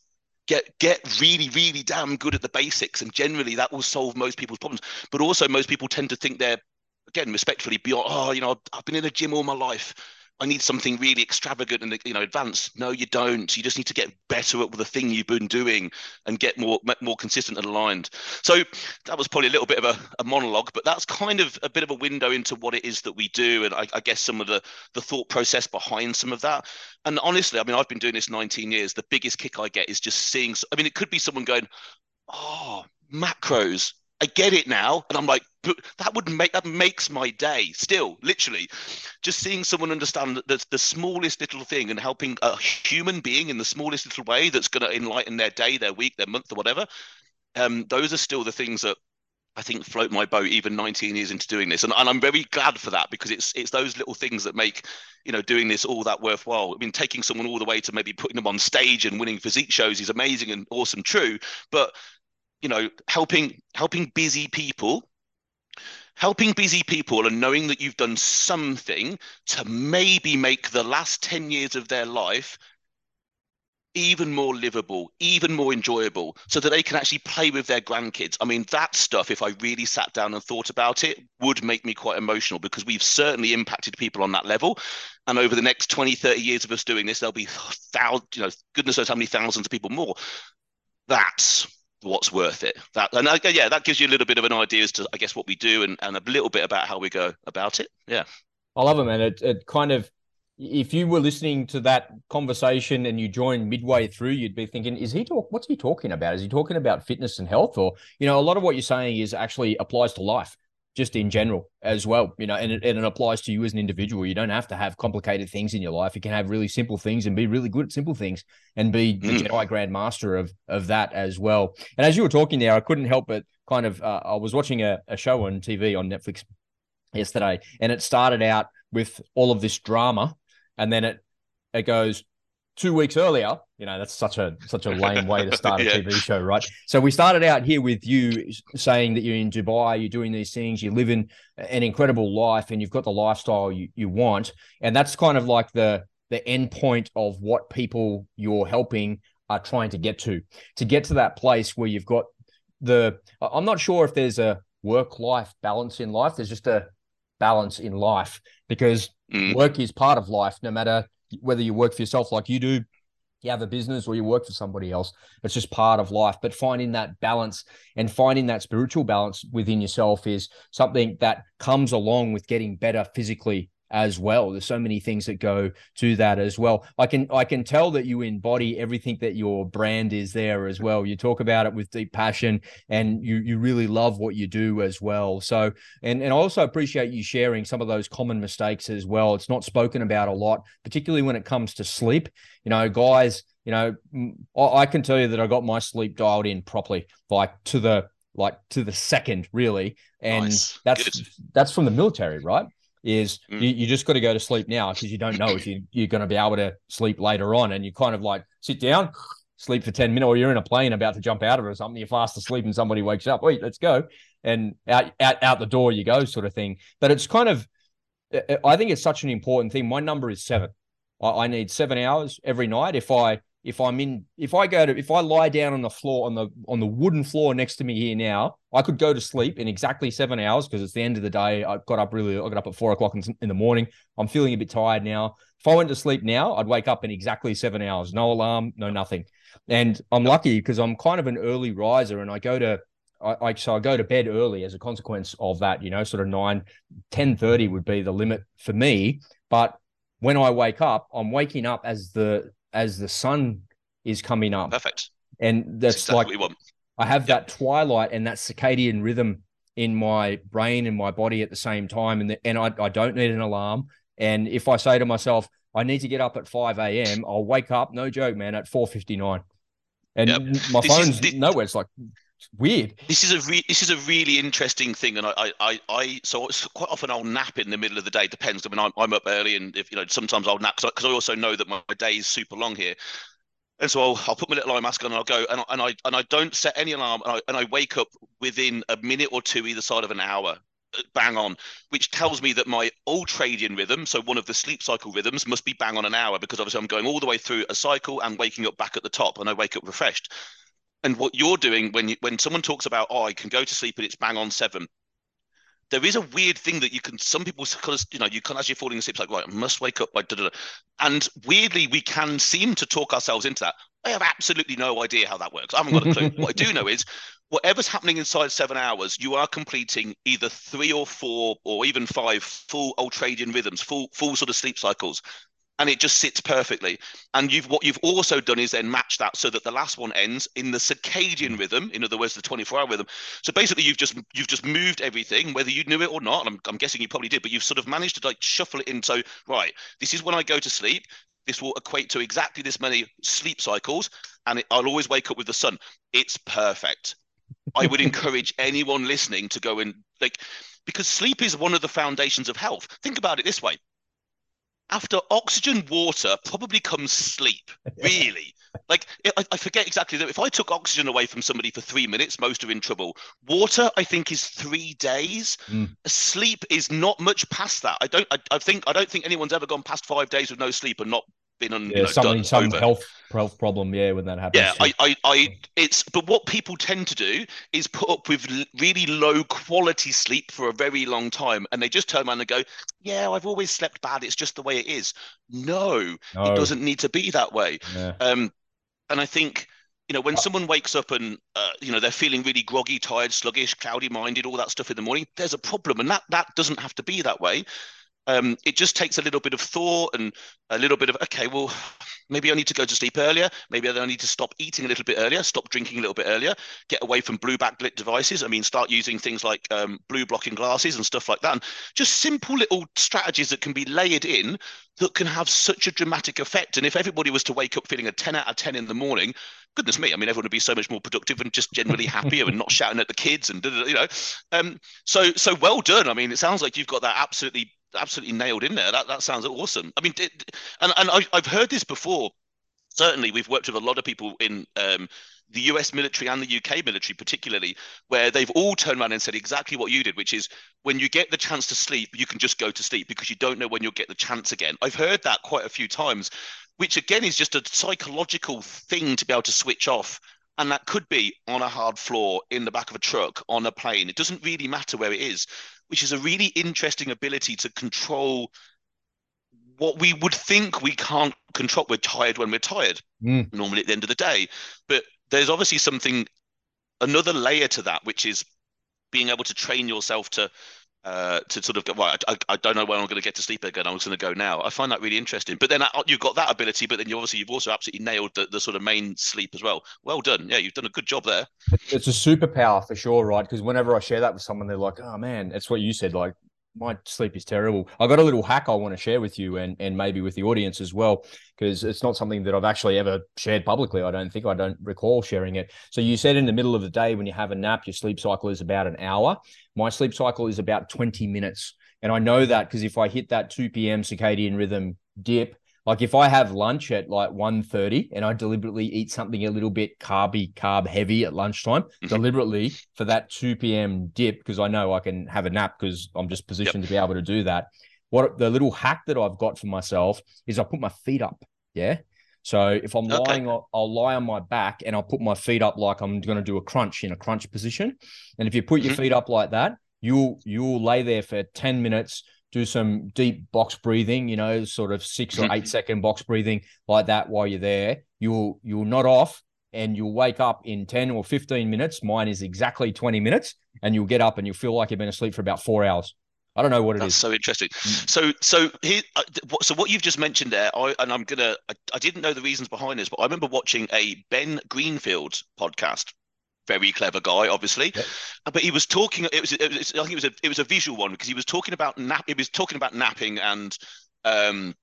get get really really damn good at the basics and generally that will solve most people's problems. But also most people tend to think they're again respectfully beyond oh you know i've been in a gym all my life I need something really extravagant and you know advanced. No, you don't. You just need to get better at the thing you've been doing and get more more consistent and aligned. So that was probably a little bit of a, a monologue, but that's kind of a bit of a window into what it is that we do, and I, I guess some of the the thought process behind some of that. And honestly, I mean, I've been doing this 19 years. The biggest kick I get is just seeing. I mean, it could be someone going, "Oh, macros I get it now. And I'm like, that would make that makes my day still, literally. Just seeing someone understand that the, the smallest little thing and helping a human being in the smallest little way that's going to enlighten their day, their week, their month, or whatever. Um, those are still the things that I think float my boat even 19 years into doing this. And, and I'm very glad for that because it's it's those little things that make, you know, doing this all that worthwhile. I mean, taking someone all the way to maybe putting them on stage and winning physique shows is amazing and awesome, true. But you know helping helping busy people helping busy people and knowing that you've done something to maybe make the last 10 years of their life even more livable, even more enjoyable, so that they can actually play with their grandkids. I mean, that stuff, if I really sat down and thought about it, would make me quite emotional because we've certainly impacted people on that level. And over the next 20, 30 years of us doing this, there'll be thousands, you know, goodness knows how many thousands of people more. That's what's worth it. That and uh, yeah, that gives you a little bit of an idea as to I guess what we do and, and a little bit about how we go about it. Yeah. I love it, man. It it kind of if you were listening to that conversation and you joined midway through, you'd be thinking, is he talk what's he talking about? Is he talking about fitness and health? Or, you know, a lot of what you're saying is actually applies to life just in general as well, you know, and it, and it applies to you as an individual. You don't have to have complicated things in your life. You can have really simple things and be really good at simple things and be the mm. Jedi Grand Master of of that as well. And as you were talking there, I couldn't help but kind of uh, I was watching a, a show on TV on Netflix yesterday, and it started out with all of this drama, and then it it goes two weeks earlier. You know, that's such a such a lame way to start a yeah. TV show, right? So we started out here with you saying that you're in Dubai, you're doing these things, you're living an incredible life, and you've got the lifestyle you, you want, and that's kind of like the the end point of what people you're helping are trying to get to. To get to that place where you've got the, I'm not sure if there's a work life balance in life. There's just a balance in life because mm. work is part of life, no matter whether you work for yourself like you do, you have a business or you work for somebody else. It's just part of life. But finding that balance and finding that spiritual balance within yourself is something that comes along with getting better physically as well. There's so many things that go to that as well. I can I can tell that you embody everything that your brand is there as well. You talk about it with deep passion and you you really love what you do as well. So and and I also appreciate you sharing some of those common mistakes as well. It's not spoken about a lot, particularly when it comes to sleep. You know, guys, you know, I can tell you that I got my sleep dialed in properly, like to the like to the second, really. And nice. that's Good. that's from the military, right? Is mm. you, you just got to go to sleep now because you don't know if you, you're going to be able to sleep later on. And you kind of like sit down, sleep for 10 minutes, or you're in a plane about to jump out of it or something, you're fast asleep and somebody wakes up, wait, let's go. And out, out, out the door you go, sort of thing. But it's kind of, I think it's such an important thing. My number is seven. I, I need seven hours every night. If I if I'm in if I go to if I lie down on the floor on the on the wooden floor next to me here now, I could go to sleep in exactly seven hours because it's the end of the day. I got up really I got up at four o'clock in, in, the morning. I'm feeling a bit tired now. If I went to sleep now, I'd wake up in exactly seven hours. No alarm, no nothing. And I'm lucky because I'm kind of an early riser and I go to I, I, so I go to bed early as a consequence of that, you know, sort of 9, 10 30 would be the limit for me. But when I wake up, I'm waking up as the as the sun is coming up. Perfect. And that's, that's exactly like I have yep. that twilight and that circadian rhythm in my brain and my body at the same time, and the, and I, I don't need an alarm. And if I say to myself, I need to get up at five a.m., I'll wake up, no joke, man, at four fifty nine, and yep. my this phone's is, nowhere. It's like weird. This is a re- this is a really interesting thing, and I I I so quite often I'll nap in the middle of the day. Depends. I mean, I'm, I'm up early, and if you know, sometimes I'll nap because I, I, also know that my, my day is super long here. And so I'll, I'll put my little eye mask on and I'll go and, and I and I don't set any alarm and I, and I wake up within a minute or two either side of an hour uh, bang on, which tells me that my ultradian rhythm, so one of the sleep cycle rhythms, must be bang on an hour because obviously I'm going all the way through a cycle and waking up back at the top and I wake up refreshed. And what you're doing when you, when someone talks about oh I can go to sleep and it's bang on seven, there is a weird thing that you can some people because you know you can as you're falling asleep like right I must wake up by da, da, da. and weirdly we can seem to talk ourselves into that. I have absolutely no idea how that works. I haven't got a clue. What I do know is whatever's happening inside seven hours you are completing either three or four or even five full ultradian rhythms full full sort of sleep cycles and it just sits perfectly. And you've what you've also done is then match that so that the last one ends in the circadian mm. rhythm, in other words, the 24-hour rhythm. So basically, you've just you've just moved everything, whether you knew it or not. I'm, I'm guessing you probably did, but you've sort of managed to like shuffle it into right, this is when I go to sleep. This will equate to exactly this many sleep cycles, and it, I'll always wake up with the sun. It's perfect. I would encourage anyone listening to go and like because sleep is one of the foundations of health. Think about it this way after oxygen water probably comes sleep really. Like I, I, forget exactly that if i took oxygen away from somebody for three minutes most are in trouble. Water i think is three days. Mm. sleep is not much past that. I don't I, I think i don't think anyone's ever gone past five days with no sleep and not been on yeah, you know, something some over. health health problem yeah when that happens yeah I, I i it's but what people tend to do is put up with really low quality sleep for a very long time and they just turn around and go yeah i've always slept bad it's just the way it is no, no. it doesn't need to be that way yeah. um and i think you know when uh, someone wakes up and uh, you know they're feeling really groggy tired sluggish cloudy minded all that stuff in the morning there's a problem and that that doesn't have to be that way um, it just takes a little bit of thought and a little bit of okay well maybe i need to go to sleep earlier maybe i need to stop eating a little bit earlier stop drinking a little bit earlier get away from blue backlit devices i mean start using things like um, blue blocking glasses and stuff like that and just simple little strategies that can be layered in that can have such a dramatic effect and if everybody was to wake up feeling a 10 out of 10 in the morning goodness me, I mean, everyone would be so much more productive and just generally happier and not shouting at the kids and you know. Um, so so well done. I mean, it sounds like you've got that absolutely absolutely nailed in there. That that sounds awesome. I mean, and and I, have heard this before. Certainly, we've worked with a lot of people in um, the US military and the UK military, particularly, where they've all turned around and said exactly what you did, which is when you get the chance to sleep, you can just go to sleep because you don't know when you'll get the chance again. I've heard that quite a few times, which again is just a psychological thing to be able to switch off. And that could be on a hard floor, in the back of a truck, on a plane. It doesn't really matter where it is which is a really interesting ability to control what we would think we can't control. We're tired when we're tired, Mm. normally at the end of the day. But there's obviously something, another layer to that, which is being able to train yourself to uh, to sort of go, well, I, I don't know when I'm going to get to sleep again. I'm just going to go now. I find that really interesting. But then uh, you've got that ability, but then you obviously you've also absolutely nailed the, the sort of main sleep as well. Well done. Yeah, you've done a good job there. It's a superpower for sure, right? Because whenever I share that with someone, they're like, "Oh man, it's what you said." Like, my sleep is terrible. I got a little hack I want to share with you and and maybe with the audience as well, because it's not something that I've actually ever shared publicly. I don't think I don't recall sharing it. So you said in the middle of the day when you have a nap, your sleep cycle is about an hour. My sleep cycle is about 20 minutes. And I know that because if I hit that 2 p.m. circadian rhythm dip, like if I have lunch at like 1.30 and I deliberately eat something a little bit carby, carb heavy at lunchtime, Mhm. deliberately for that 2 p.m. dip, because I know I can have a nap because I'm just positioned to be able to do that. What the little hack that I've got for myself is I put my feet up. Yeah. So if I'm Okay. lying, I'll, I'll lie on my back and I'll put my feet up like I'm going to do a crunch in a crunch position. And if you put your Mhm. feet up like that, you'll you'll lay there for 10 minutes, do some deep box breathing, you know, sort of 6 or Mhm. eight second box breathing like that while you're there. You'll you'll nod off and you'll wake up in 10 or 15 minutes. Mine is exactly 20 minutes, and you'll get up and you'll feel like you've been asleep for about four hours. I don't know what it That's is. so interesting. Mm. So, so here, uh, so what you've just mentioned there, I, and I'm gonna, I, I didn't know the reasons behind this, but I remember watching a Ben Greenfield podcast. Very clever guy, obviously, Yep. But he was talking. It was, it was, I think it was a, it was a visual one because he was talking about nap. He was talking about napping and um,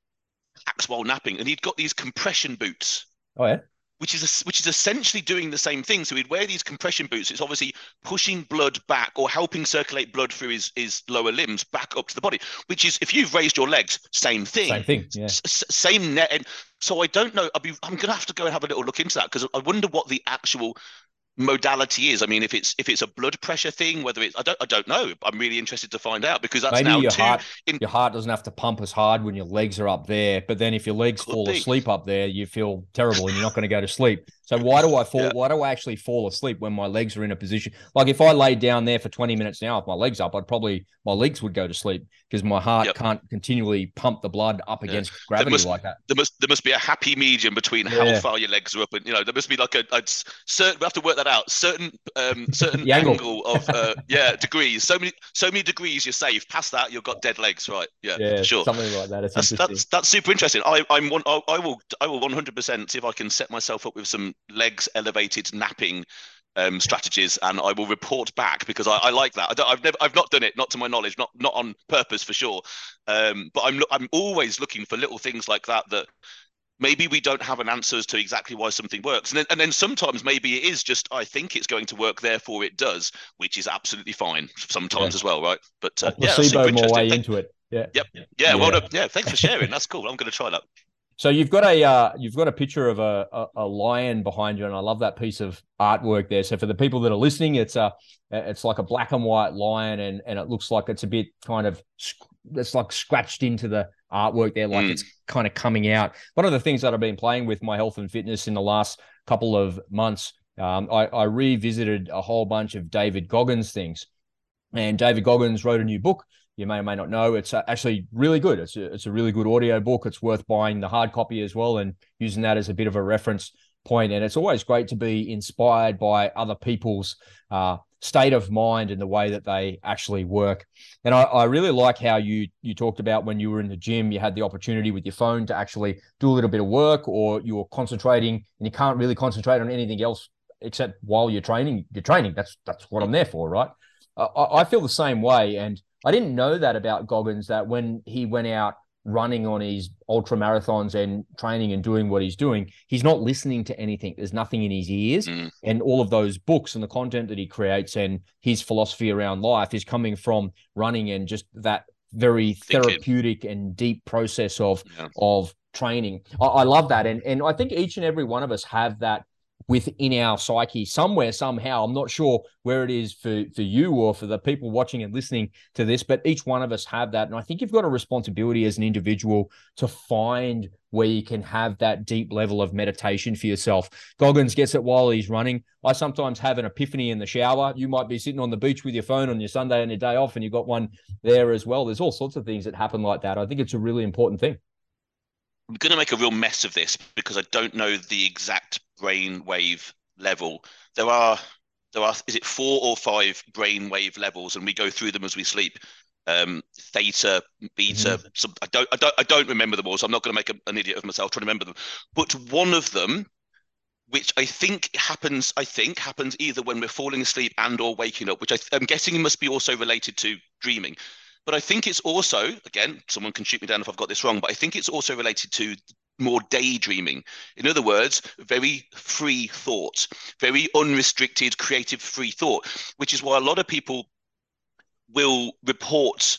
hacks while napping, and he'd got these compression boots Oh yeah, which is which is essentially doing the same thing. So he'd wear these compression boots. It's obviously pushing blood back or helping circulate blood through his his lower limbs back up to the body. Which is if you've raised your legs, same thing. same thing. Yeah. S- same net. And so I don't know. I'll be, I'm gonna have to go and have a little look into that because I wonder what the actual modality is. I mean, if it's if it's a blood pressure thing, whether it's I don't I don't know. I'm really interested to find out because that's Maybe now your two. heart, in- your heart doesn't have to pump as hard when your legs are up there. But then if your legs fall be. asleep up there, you feel terrible and you're not going to go to sleep. So why do I fall? Yeah. Why do I actually fall asleep when my legs are in a position? Like if I lay down there for 20 minutes now, if my legs up, I'd probably my legs would go to sleep because my heart Yep. can't continually pump the blood up Yeah. against gravity must- like that. there must there must be a happy medium between how Yeah. far your legs are up and you know there must be like a certain we have to work that out certain um certain angle. angle. of uh yeah degrees so many so many degrees you're safe past that you've got dead legs right yeah, Yeah, sure something like that. That's that's that's super interesting I I'm one I, I will I will 100 percent see if I can set myself up with some legs elevated napping um, strategies, and I will report back because I, I like that. I don't, I've never, I've not done it, not to my knowledge, not not on purpose for sure. Um, but I'm, I'm always looking for little things like that that maybe we don't have an answer as to exactly why something works, and then and then sometimes maybe it is just I think it's going to work, therefore it does, which is absolutely fine sometimes Yeah. as well, right? But uh, yeah, that's super placebo my interesting. way Thank- into it. Yeah. Yep. yeah, well Yeah. done. Yeah, thanks for sharing. That's cool. I'm going to try that. So you've got a uh, you've got a picture of a, a a lion behind you, and I love that piece of artwork there. So for the people that are listening, it's a it's like a black and white lion, and and it looks like it's a bit kind of it's like scratched into the artwork there, like Mm. it's kind of coming out. One of the things that I've been playing with my health and fitness in the last couple of months, um, I, I revisited a whole bunch of David Goggins things, and David Goggins wrote a new book you may or may not know. It's actually really good. It's a, it's a really good audio book. It's worth buying the hard copy as well and using that as a bit of a reference point. And it's always great to be inspired by other people's uh, state of mind and the way that they actually work. And I, I really like how you you talked about when you were in the gym, you had the opportunity with your phone to actually do a little bit of work, or you're concentrating and you can't really concentrate on anything else except while you're training. You're training. That's that's what I'm there for, right? I, I feel the same way, and I didn't know that about Goggins. That when he went out running on his ultra marathons and training and doing what he's doing, he's not listening to anything. There's nothing in his ears, Mm. and all of those books and the content that he creates and his philosophy around life is coming from running and just that very Thinking. therapeutic and deep process of Yeah. of training. I, I love that, and and I think each and every one of us have that within our psyche somewhere somehow. I'm not sure where it is for for you or for the people watching and listening to this but each one of us have that. And i think you've got a responsibility as an individual to find where you can have that deep level of meditation for yourself. Goggins gets it while he's running. I sometimes have an epiphany in the shower. You might be sitting on the beach with your phone on your sunday and your day off and you've got one there as well. There's all sorts of things that happen like that. I think it's a really important thing I'm going to make a real mess of this because I don't know the exact brain wave level. There are there are is it four or five brain wave levels, and we go through them as we sleep. Um, theta, beta. Mm-hmm. Some, I don't I don't I don't remember them all, so I'm not going to make a, an idiot of myself trying to remember them. But one of them, which I think happens, I think happens either when we're falling asleep and or waking up, which I, I'm guessing must be also related to dreaming. But I think it's also, again, someone can shoot me down if I've got this wrong, but I think it's also related to more daydreaming. In other words, very free thought, very unrestricted, creative, free thought, which is why a lot of people will report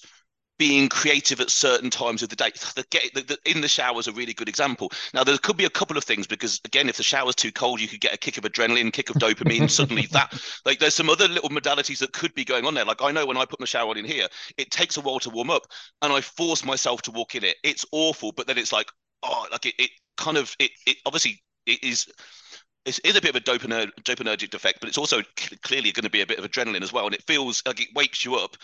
being creative at certain times of the day. The, the, the, in the shower is a really good example. Now, there could be a couple of things because, again, if the shower's too cold, you could get a kick of adrenaline, kick of dopamine. suddenly, that like there's some other little modalities that could be going on there. Like I know when I put my shower on in here, it takes a while to warm up, and I force myself to walk in it. It's awful, but then it's like, oh, like it, it kind of it, it obviously it is it's, it's a bit of a dopaminergic effect, but it's also clearly going to be a bit of adrenaline as well, and it feels like it wakes you up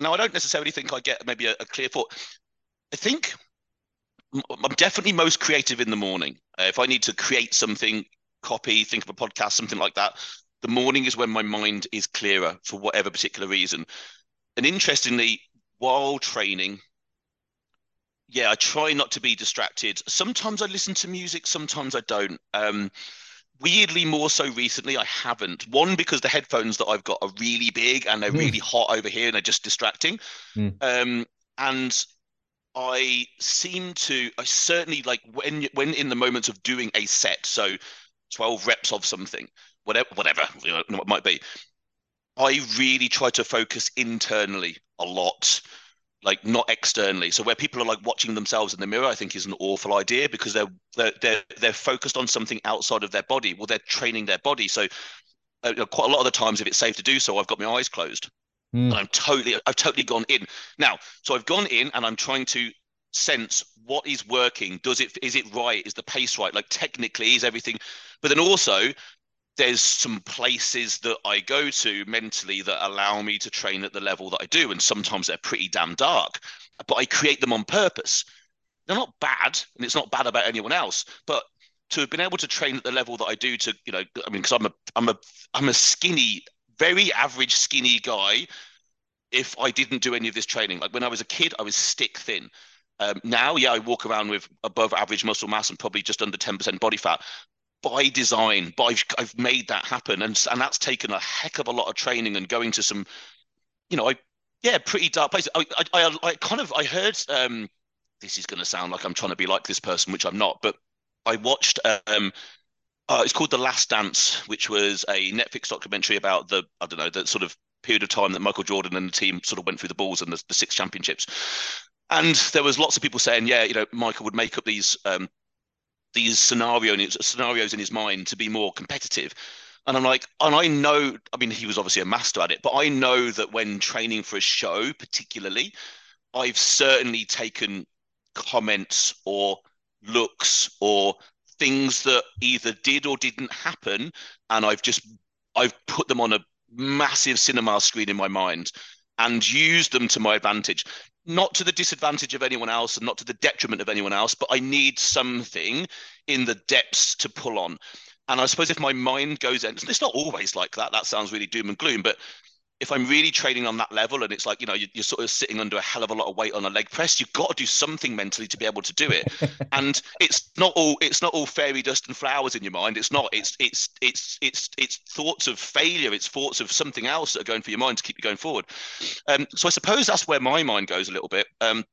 now, I don't necessarily think I get maybe a, a clear thought. I think I'm definitely most creative in the morning. Uh, if I need to create something, copy, think of a podcast, something like that, the morning is when my mind is clearer for whatever particular reason. And interestingly, while training, yeah, I try not to be distracted. Sometimes I listen to music, sometimes I don't. Um, weirdly more so recently i haven't one because the headphones that i've got are really big and they're mm. really hot over here and they're just distracting mm. um, and i seem to i certainly like when when in the moments of doing a set so 12 reps of something whatever whatever you know, it might be i really try to focus internally a lot like not externally. So where people are like watching themselves in the mirror, I think is an awful idea because they're they're they're, they're focused on something outside of their body. Well, they're training their body. So uh, quite a lot of the times, if it's safe to do so, I've got my eyes closed. Mm. And I'm totally I've totally gone in now. So I've gone in and I'm trying to sense what is working. Does it is it right? Is the pace right? Like technically, is everything? But then also there's some places that I go to mentally that allow me to train at the level that I do. And sometimes they're pretty damn dark, but I create them on purpose. They're not bad, and it's not bad about anyone else, but to have been able to train at the level that I do to, you know, I mean, because I'm a, I'm a, I'm a skinny, very average skinny guy. If I didn't do any of this training, like when I was a kid, I was stick thin. Um, now, yeah, I walk around with above average muscle mass and probably just under 10% body fat by design, but I've, I've made that happen. And, and that's taken a heck of a lot of training and going to some, you know, I, yeah, pretty dark places. I, I, I, I kind of, I heard, um, this is going to sound like I'm trying to be like this person, which I'm not, but I watched, um, uh, it's called The Last Dance, which was a Netflix documentary about the, I don't know, the sort of period of time that Michael Jordan and the team sort of went through the balls and the, the six championships. And there was lots of people saying, yeah, you know, Michael would make up these um, these scenario scenarios in his mind to be more competitive. And I'm like, and I know, I mean, he was obviously a master at it, but I know that when training for a show, particularly, I've certainly taken comments or looks or things that either did or didn't happen, and I've just I've put them on a massive cinema screen in my mind and used them to my advantage not to the disadvantage of anyone else and not to the detriment of anyone else, but I need something in the depths to pull on. And I suppose if my mind goes in, it's not always like that. That sounds really doom and gloom, but if I'm really training on that level and it's like, you know, you're, sort of sitting under a hell of a lot of weight on a leg press, you've got to do something mentally to be able to do it. and it's not all it's not all fairy dust and flowers in your mind. It's not. It's it's it's it's it's thoughts of failure. It's thoughts of something else that are going for your mind to keep you going forward. Um, so I suppose that's where my mind goes a little bit. Um,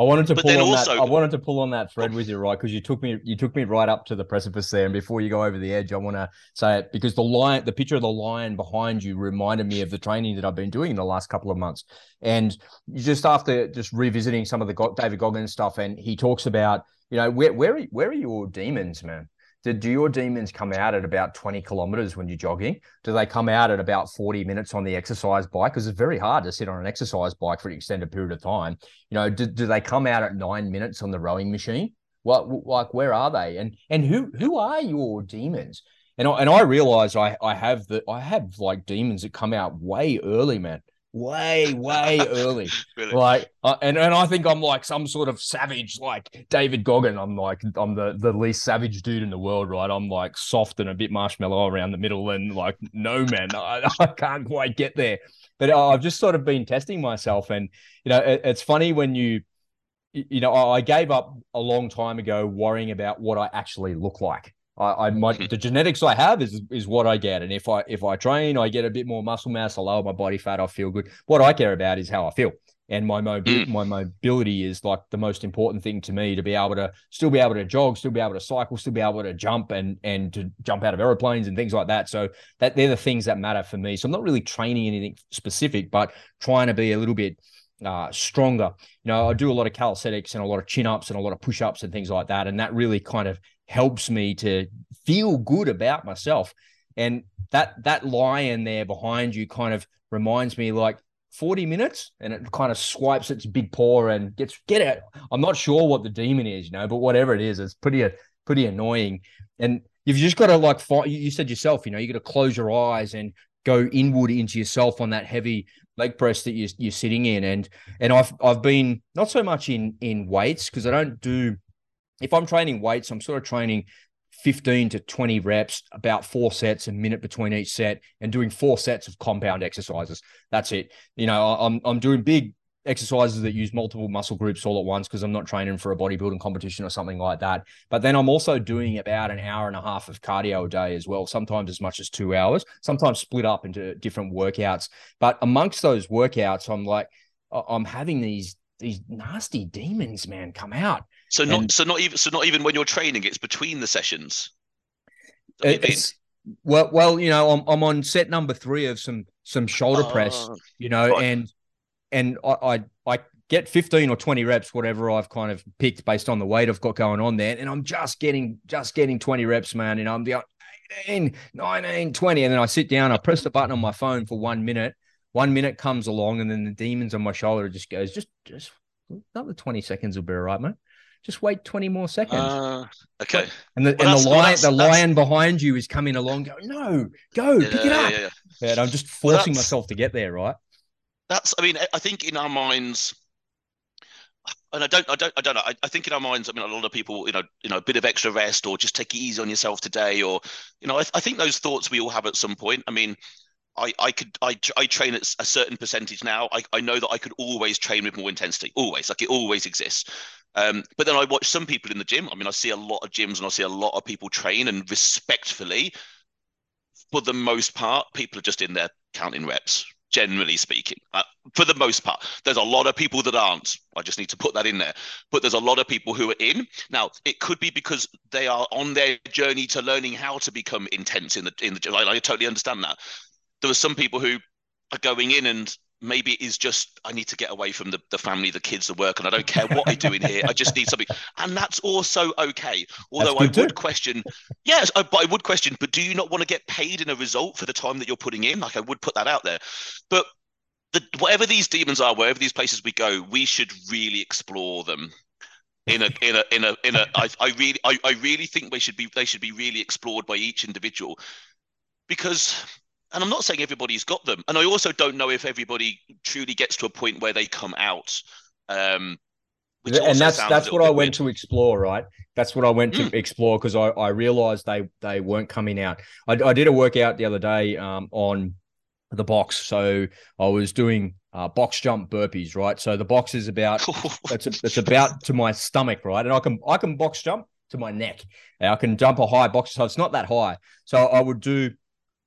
I wanted to but pull on also, that. I wanted to pull on that thread with you, right? Because you took me, you took me right up to the precipice there. And before you go over the edge, I want to say it because the lion, the picture of the lion behind you, reminded me of the training that I've been doing in the last couple of months. And just after just revisiting some of the David Goggins stuff, and he talks about, you know, where where are, where are your demons, man? Do, do your demons come out at about 20 kilometers when you're jogging? Do they come out at about 40 minutes on the exercise bike? Because it's very hard to sit on an exercise bike for an extended period of time. You know, do, do they come out at nine minutes on the rowing machine? What like where are they? And and who who are your demons? And I, and I realize I I have the I have like demons that come out way early, man way, way early. Like, uh, and and I think I'm like some sort of savage, like David Goggin. I'm like I'm the the least savage dude in the world, right? I'm like soft and a bit marshmallow around the middle, and like no man, I, I can't quite get there. But I've just sort of been testing myself, and you know, it, it's funny when you. You know, I gave up a long time ago worrying about what I actually look like. I, I might the genetics I have is is what I get, and if I if I train, I get a bit more muscle mass, I lower my body fat, I feel good. What I care about is how I feel, and my mobi- mm. my mobility is like the most important thing to me to be able to still be able to jog, still be able to cycle, still be able to jump and and to jump out of aeroplanes and things like that. So that they're the things that matter for me. So I'm not really training anything specific, but trying to be a little bit uh, stronger. You know, I do a lot of calisthenics and a lot of chin ups and a lot of push ups and things like that, and that really kind of helps me to feel good about myself. And that that lion there behind you kind of reminds me like 40 minutes and it kind of swipes its big paw and gets get out. I'm not sure what the demon is, you know, but whatever it is, it's pretty pretty annoying. And you've just got to like fight. You said yourself, you know, you got to close your eyes and go inward into yourself on that heavy leg press that you're, you're sitting in. And and I've I've been not so much in in weights because I don't do if I'm training weights, I'm sort of training 15 to 20 reps, about four sets, a minute between each set, and doing four sets of compound exercises. That's it. You know, I'm I'm doing big exercises that use multiple muscle groups all at once because I'm not training for a bodybuilding competition or something like that. But then I'm also doing about an hour and a half of cardio a day as well, sometimes as much as two hours, sometimes split up into different workouts. But amongst those workouts, I'm like, I'm having these these nasty demons, man, come out. So not and, so not even so not even when you're training, it's between the sessions. It's, well, well, you know, I'm I'm on set number three of some some shoulder uh, press, you know, right. and and I, I I get 15 or 20 reps, whatever I've kind of picked based on the weight I've got going on there, and I'm just getting just getting 20 reps, man, and I'm the 18, 19, 20, and then I sit down, I press the button on my phone for one minute. One minute comes along, and then the demons on my shoulder just goes, just just another 20 seconds will be all right, mate. Just wait 20 more seconds. Uh, okay. And the, well, and the lion, well, the lion behind you is coming along, going, no, go, yeah, pick it up. Yeah, yeah. yeah and I'm just forcing well, myself to get there, right? That's, I mean, I think in our minds, and I don't, I don't, I don't know. I, I, think in our minds, I mean, a lot of people, you know, you know, a bit of extra rest, or just take it easy on yourself today, or, you know, I, I think those thoughts we all have at some point. I mean, I, I could I, I train at a certain percentage now. I, I know that I could always train with more intensity, always like it always exists. Um, but then I watch some people in the gym. I mean, I see a lot of gyms and I see a lot of people train, and respectfully, for the most part, people are just in there counting reps. Generally speaking, uh, for the most part, there's a lot of people that aren't. I just need to put that in there. But there's a lot of people who are in. Now, it could be because they are on their journey to learning how to become intense in the in the gym. I, I totally understand that there are some people who are going in and maybe it is just I need to get away from the, the family, the kids, the work, and I don't care what I do in here. I just need something, and that's also okay. Although I would too. question, yes, but I would question. But do you not want to get paid in a result for the time that you're putting in? Like I would put that out there. But the, whatever these demons are, wherever these places we go, we should really explore them. In a in a in a in a, I, I really I, I really think they should be they should be really explored by each individual, because and I'm not saying everybody's got them, and I also don't know if everybody truly gets to a point where they come out. Um, and that's that's what I went weird. to explore, right? That's what I went to mm. explore because I, I realized they they weren't coming out. I, I did a workout the other day um, on the box, so I was doing uh, box jump burpees, right? So the box is about it's a, it's about to my stomach, right? And I can I can box jump to my neck. I can jump a high box, so it's not that high. So I would do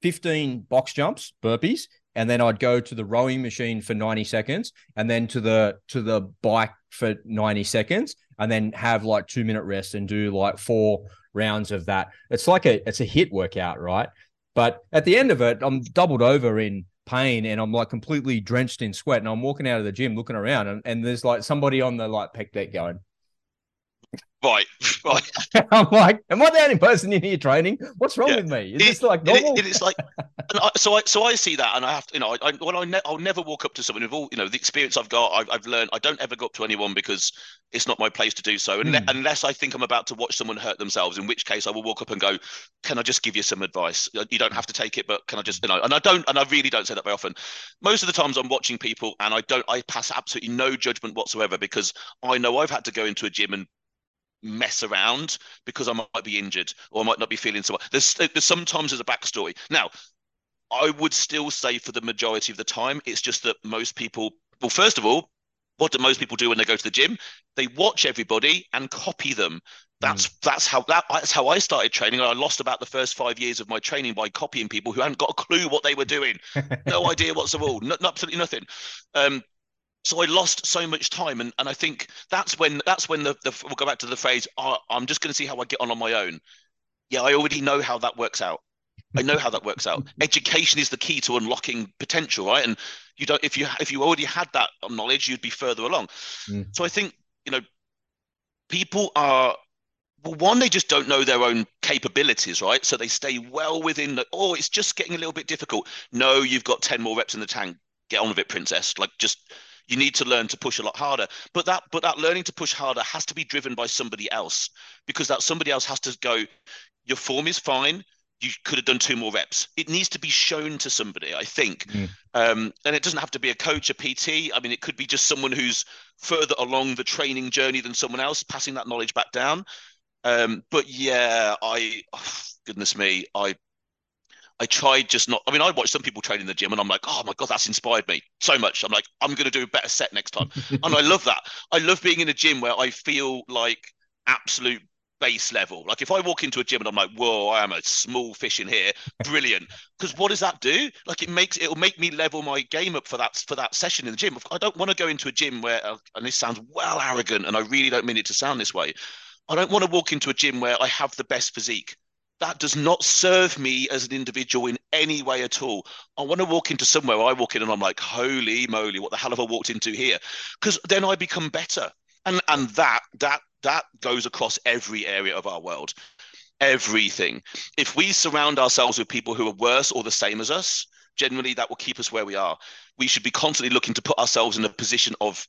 15 box jumps, burpees, and then I'd go to the rowing machine for 90 seconds and then to the to the bike for 90 seconds and then have like 2 minute rest and do like four rounds of that. It's like a it's a HIIT workout, right? But at the end of it, I'm doubled over in pain and I'm like completely drenched in sweat and I'm walking out of the gym looking around and, and there's like somebody on the like pec deck going Right, right. I'm like, am I the only person in here training? What's wrong yeah. with me? Is it, this like normal? It, it's like, I, so I so I see that, and I have to, you know, I, I well, I ne- I'll never walk up to someone with all, you know, the experience I've got. I've, I've learned. I don't ever go up to anyone because it's not my place to do so, unless, mm. unless I think I'm about to watch someone hurt themselves. In which case, I will walk up and go, "Can I just give you some advice? You don't have to take it, but can I just, you know?" And I don't, and I really don't say that very often. Most of the times, I'm watching people, and I don't, I pass absolutely no judgment whatsoever because I know I've had to go into a gym and mess around because I might be injured or I might not be feeling so well. There's, there's sometimes there's a backstory. Now, I would still say for the majority of the time, it's just that most people, well, first of all, what do most people do when they go to the gym? They watch everybody and copy them. That's mm. that's how that, that's how I started training. I lost about the first five years of my training by copying people who hadn't got a clue what they were doing, no idea what's the rule, no, absolutely nothing. Um, so I lost so much time, and, and I think that's when that's when the, the we'll go back to the phrase oh, I'm just going to see how I get on on my own. Yeah, I already know how that works out. I know how that works out. Education is the key to unlocking potential, right? And you don't if you if you already had that knowledge, you'd be further along. Mm. So I think you know people are well, one, they just don't know their own capabilities, right? So they stay well within the, oh, it's just getting a little bit difficult. No, you've got 10 more reps in the tank. Get on with it, princess. Like just you need to learn to push a lot harder. But that but that learning to push harder has to be driven by somebody else because that somebody else has to go your form is fine. You could have done two more reps. It needs to be shown to somebody i think. Mm. um, and it doesn't have to be a coach a pt i mean it could be just someone who's further along the training journey than someone else passing that knowledge back down. Um, but yeah i oh, goodness me i I tried just not. I mean, I watch some people train in the gym, and I'm like, oh my god, that's inspired me so much. I'm like, I'm going to do a better set next time, and I love that. I love being in a gym where I feel like absolute base level. Like if I walk into a gym and I'm like, whoa, I am a small fish in here, brilliant. Because what does that do? Like it makes it'll make me level my game up for that for that session in the gym. I don't want to go into a gym where, and this sounds well arrogant, and I really don't mean it to sound this way. I don't want to walk into a gym where I have the best physique that does not serve me as an individual in any way at all. I want to walk into somewhere I walk in and I'm like, holy moly, what the hell have I walked into here? Because then I become better. And and that that that goes across every area of our world. Everything. If we surround ourselves with people who are worse or the same as us, generally that will keep us where we are. We should be constantly looking to put ourselves in a position of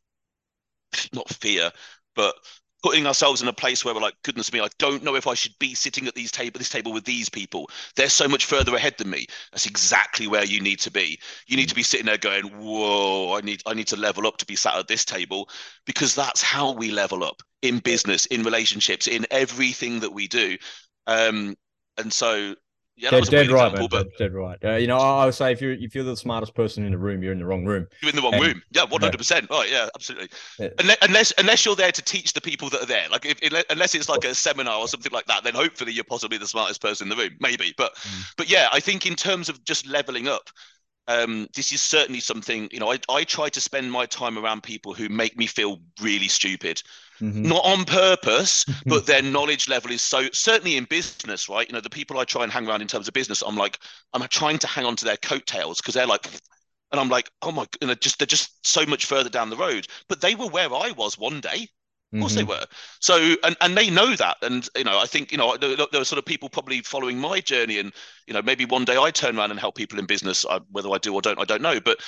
not fear, but putting ourselves in a place where we're like, goodness me, I don't know if I should be sitting at these table, this table with these people. They're so much further ahead than me. That's exactly where you need to be. You need to be sitting there going, whoa, I need, I need to level up to be sat at this table because that's how we level up in business, in relationships, in everything that we do. Um, and so yeah, dead, dead right, example, man. But... Dead, dead right. Uh, you know, I would say if you're if you're the smartest person in the room, you're in the wrong room. You're in the wrong and, room. Yeah, one hundred percent. Right. Yeah, absolutely. Yeah. Unless unless you're there to teach the people that are there, like if, unless it's like a seminar or something like that, then hopefully you're possibly the smartest person in the room. Maybe, but mm. but yeah, I think in terms of just leveling up, um, this is certainly something you know I, I try to spend my time around people who make me feel really stupid. Mm-hmm. not on purpose but their knowledge level is so certainly in business right? You know the people i try and hang around in terms of business i'm like i'm trying to hang on to their coattails because they're like and i'm like oh my you know just they're just so much further down the road. But they were where i was one day of course mm-hmm. they were. So, and, and they know that. And, you know, I think, you know, there, there, are sort of people probably following my journey. And, you know, maybe one day I turn around and help people in business. I, whether I do or don't, I don't know. But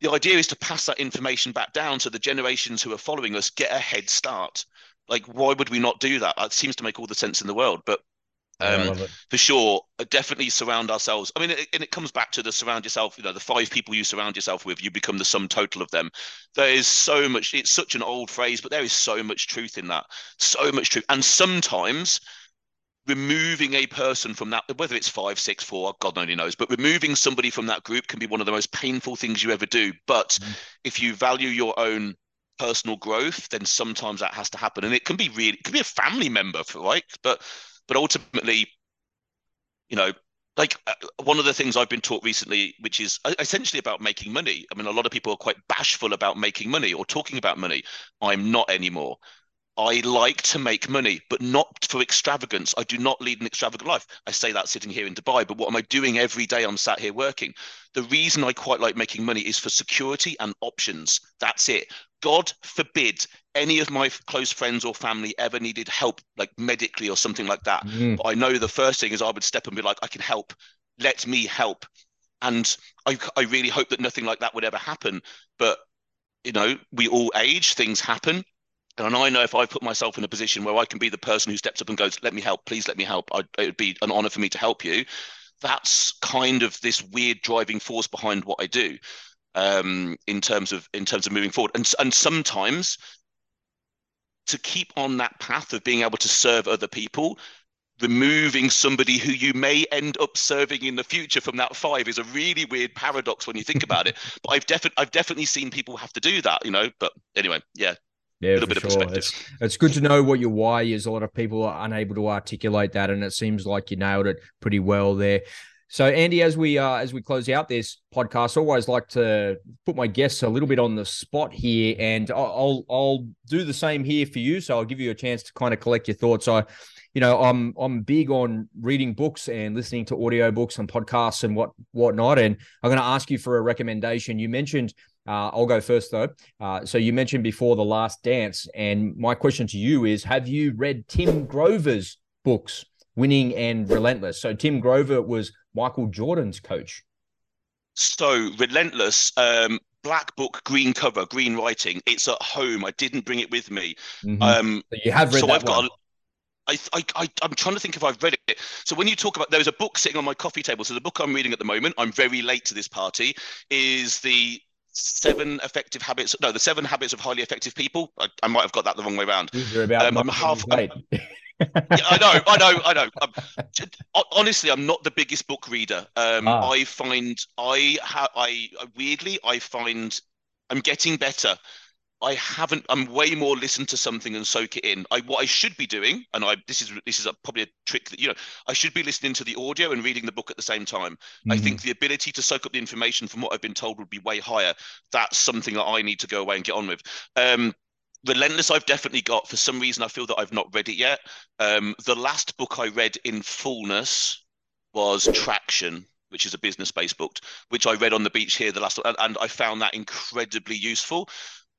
the idea is to pass that information back down so the generations who are following us get a head start. Like, why would we not do that? It seems to make all the sense in the world. But um, for sure, uh, definitely surround ourselves. I mean, it, and it comes back to the surround yourself. You know, the five people you surround yourself with, you become the sum total of them. There is so much. It's such an old phrase, but there is so much truth in that. So much truth, and sometimes removing a person from that, whether it's five, six, four, God only knows, but removing somebody from that group can be one of the most painful things you ever do. But mm. if you value your own personal growth, then sometimes that has to happen, and it can be really, it can be a family member, right? But but ultimately, you know, like uh, one of the things I've been taught recently, which is essentially about making money. I mean, a lot of people are quite bashful about making money or talking about money. I'm not anymore. I like to make money, but not for extravagance. I do not lead an extravagant life. I say that sitting here in Dubai, but what am I doing every day? I'm sat here working. The reason I quite like making money is for security and options. That's it God forbid any of my close friends or family ever needed help, like medically or something like that. Mm. But I know the first thing is I would step and be like, I can help. Let me help. And I, I really hope that nothing like that would ever happen. But, you know, we all age, things happen. And I know if I put myself in a position where I can be the person who steps up and goes, let me help, please let me help, I'd, it would be an honor for me to help you. That's kind of this weird driving force behind what I do um, in terms of in terms of moving forward. And and sometimes to keep on that path of being able to serve other people, removing somebody who you may end up serving in the future from that five is a really weird paradox when you think about it. But I've definitely I've definitely seen people have to do that, you know. But anyway, yeah. Yeah, for sure. Of perspective. It's, it's good to know what your why is. A lot of people are unable to articulate that, and it seems like you nailed it pretty well there. So, Andy, as we uh, as we close out this podcast, I always like to put my guests a little bit on the spot here, and I'll I'll do the same here for you. So, I'll give you a chance to kind of collect your thoughts. I, you know, I'm I'm big on reading books and listening to audio books and podcasts and what whatnot. And I'm going to ask you for a recommendation. You mentioned. Uh, I'll go first though. Uh, so you mentioned before the Last Dance, and my question to you is: Have you read Tim Grover's books? winning and relentless. So Tim Grover was Michael Jordan's coach. So relentless. Um, black book, green cover, green writing. It's at home. I didn't bring it with me. Mm-hmm. Um, you have read so that I've one. got. I, I, I, am trying to think if I've read it. So when you talk about, there's a book sitting on my coffee table. So the book I'm reading at the moment, I'm very late to this party, is the seven effective habits. No, the seven habits of highly effective people. I, I might have got that the wrong way around. You're about um, I'm half. I'm, yeah, I know, I know, I know. Um, honestly, I'm not the biggest book reader. Um, ah. I find I have I weirdly I find I'm getting better. I haven't. I'm way more listen to something and soak it in. I what I should be doing, and I this is this is a, probably a trick that you know I should be listening to the audio and reading the book at the same time. Mm-hmm. I think the ability to soak up the information from what I've been told would be way higher. That's something that I need to go away and get on with. Um, Relentless, I've definitely got. For some reason, I feel that I've not read it yet. Um, the last book I read in fullness was Traction, which is a business-based book, which I read on the beach here the last, and, and I found that incredibly useful.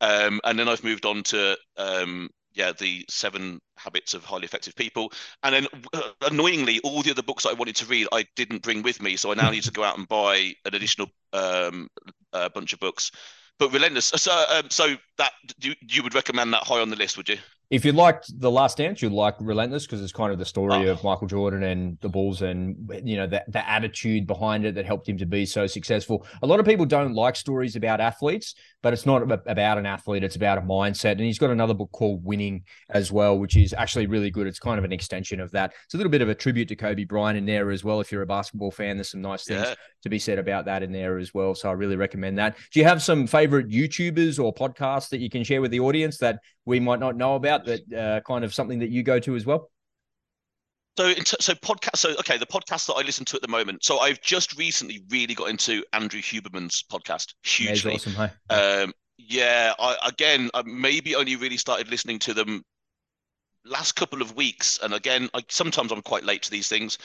Um, and then I've moved on to um, yeah, the Seven Habits of Highly Effective People, and then uh, annoyingly, all the other books I wanted to read, I didn't bring with me, so I now need to go out and buy an additional um, uh, bunch of books but relentless. So, um, so that you you would recommend that high on the list, would you? If you liked the last dance you'd like relentless because it's kind of the story oh. of michael jordan and the bulls and you know the, the attitude behind it that helped him to be so successful. A lot of people don't like stories about athletes but it's not about an athlete it's about a mindset. And he's got another book called winning as well which is actually really good. It's kind of an extension of that. It's a little bit of a tribute to kobe bryant in there as well. If you're a basketball fan there's some nice things yeah. to be said about that in there as well. So i really recommend that. Do you have some favorite youtubers or podcasts that you can share with the audience that we might not know about that uh, kind of something that you go to as well? So, so podcast. So, okay, the podcast that I listen to at the moment. So, I've just recently really got into Andrew Huberman's podcast. Hugely, yeah, awesome. Hi. Um, yeah, I, again, I maybe only really started listening to them last couple of weeks, and again, I, sometimes I'm quite late to these things.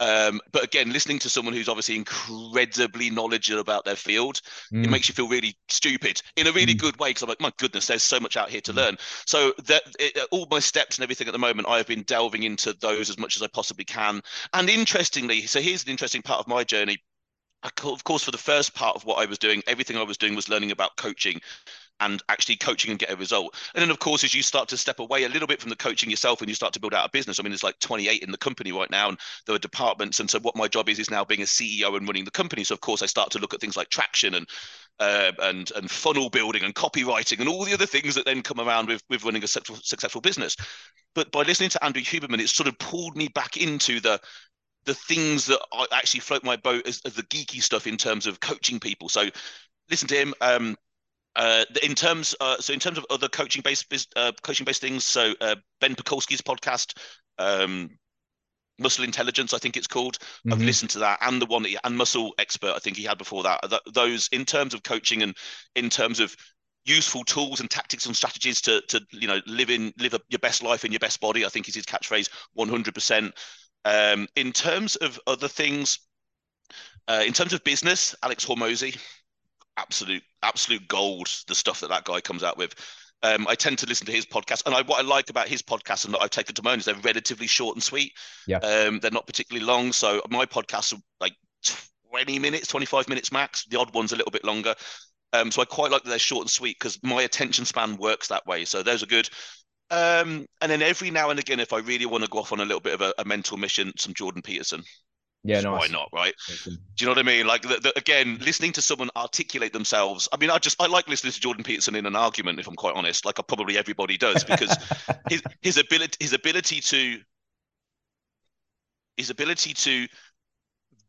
Um, but again, listening to someone who's obviously incredibly knowledgeable about their field, mm. it makes you feel really stupid in a really mm. good way. Because I'm like, my goodness, there's so much out here to mm. learn. So that it, all my steps and everything at the moment, I have been delving into those as much as I possibly can. And interestingly, so here's an interesting part of my journey. Of course, for the first part of what I was doing, everything I was doing was learning about coaching and actually coaching and get a result. And then, of course, as you start to step away a little bit from the coaching yourself and you start to build out a business, I mean, there's like 28 in the company right now, and there are departments. And so, what my job is is now being a CEO and running the company. So, of course, I start to look at things like traction and uh, and and funnel building and copywriting and all the other things that then come around with with running a successful, successful business. But by listening to Andrew Huberman, it sort of pulled me back into the the things that I actually float my boat as, as the geeky stuff in terms of coaching people. So listen to him. Um, uh, in terms, uh, so in terms of other coaching based uh, coaching based things, so uh, Ben Pakulski's podcast, um, Muscle Intelligence, I think it's called. Mm-hmm. I've listened to that, and the one that he, and Muscle Expert, I think he had before that. that. Those in terms of coaching and in terms of useful tools and tactics and strategies to to you know live in live a, your best life in your best body. I think is his catchphrase, one hundred percent. Um, in terms of other things, uh, in terms of business, Alex Hormozi, absolute absolute gold. The stuff that that guy comes out with. Um, I tend to listen to his podcast, and I, what I like about his podcast and that I've taken to own is they're relatively short and sweet. Yeah, um, they're not particularly long. So my podcasts are like 20 minutes, 25 minutes max. The odd one's a little bit longer. Um, so I quite like that they're short and sweet because my attention span works that way. So those are good. Um, and then every now and again, if I really want to go off on a little bit of a, a mental mission, some Jordan Peterson. Yeah, nice. why not, right? Do you know what I mean? Like, the, the, again, listening to someone articulate themselves. I mean, I just I like listening to Jordan Peterson in an argument, if I'm quite honest. Like, probably everybody does, because his his ability his ability to his ability to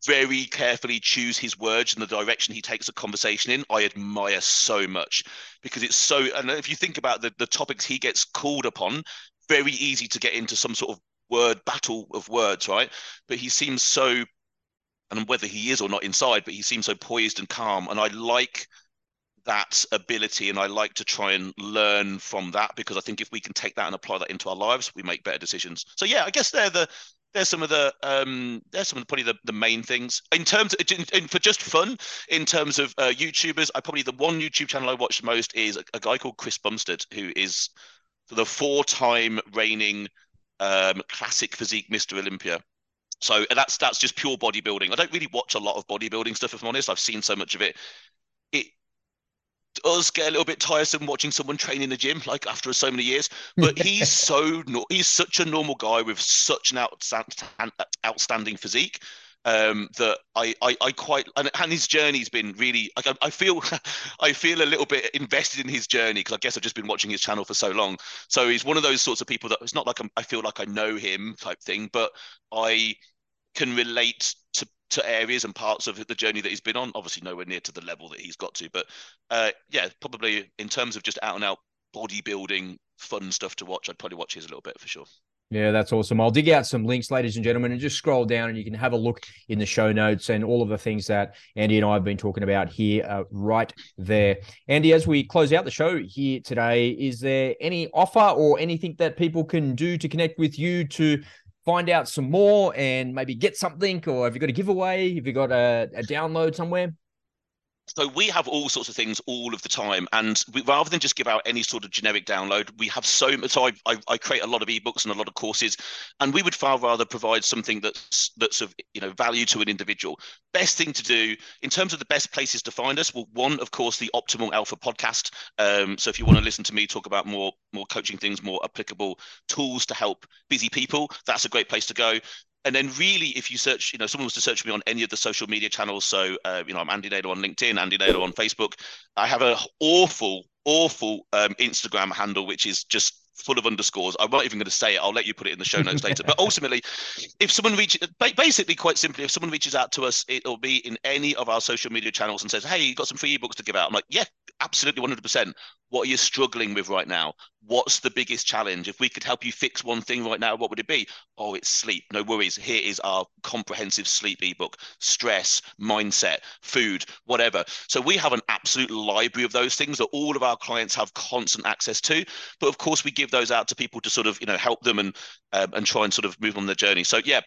very carefully choose his words and the direction he takes a conversation in, I admire so much because it's so. And if you think about the, the topics he gets called upon, very easy to get into some sort of word battle of words, right? But he seems so, and whether he is or not inside, but he seems so poised and calm. And I like that ability and I like to try and learn from that because I think if we can take that and apply that into our lives, we make better decisions. So yeah, I guess they're the there's some of the um there's some of the, probably the, the main things in terms of in, in, for just fun in terms of uh, youtubers i probably the one youtube channel i watch most is a, a guy called chris bumstead who is the four-time reigning um, classic physique mr olympia. So that's that's just pure bodybuilding. I don't really watch a lot of bodybuilding stuff if i'm honest. I've seen so much of it. It does get a little bit tiresome watching someone train in the gym like after so many years but he's so he's such a normal guy with such an outstanding physique um, that I, I, I quite and, and his journey's been really I, I feel I feel a little bit invested in his journey because I guess I've just been watching his channel for so long. So he's one of those sorts of people that it's not like I'm, I feel like I know him type thing, but I can relate to to areas and parts of the journey that he's been on. Obviously, nowhere near to the level that he's got to, but uh, yeah, probably in terms of just out and out bodybuilding fun stuff to watch, I'd probably watch his a little bit for sure. Yeah, that's awesome. I'll dig out some links, ladies and gentlemen, and just scroll down and you can have a look in the show notes and all of the things that Andy and I have been talking about here uh, right there. Andy, as we close out the show here today, is there any offer or anything that people can do to connect with you to find out some more and maybe get something? Or have you got a giveaway? Have you got a, a download somewhere? So we have all sorts of things all of the time, and we, rather than just give out any sort of generic download, we have so much. So I, I, I, create a lot of ebooks and a lot of courses, and we would far rather provide something that's that's of you know value to an individual. Best thing to do in terms of the best places to find us. Well, one of course the Optimal Alpha podcast. Um, so if you want to listen to me talk about more more coaching things, more applicable tools to help busy people, that's a great place to go and then really if you search you know someone was to search me on any of the social media channels so uh, you know i'm andy naylor on linkedin andy naylor on facebook i have an awful awful um, instagram handle which is just full of underscores. I'm not even going to say it i'll let you put it in the show notes later. But ultimately if someone reaches basically quite simply if someone reaches out to us it'll be in any of our social media channels and says hey you got some free ebooks to give out. I'm like yeah absolutely 100% what are you struggling with right now. What's the biggest challenge? If we could help you fix one thing right now what would it be? Oh it's sleep. No worries. Here is our comprehensive sleep ebook. Stress mindset food whatever. So we have an absolute library of those things that all of our clients have constant access to. But of course we give those out to people to sort of you know help them and um, and try and sort of move on their journey. So yeah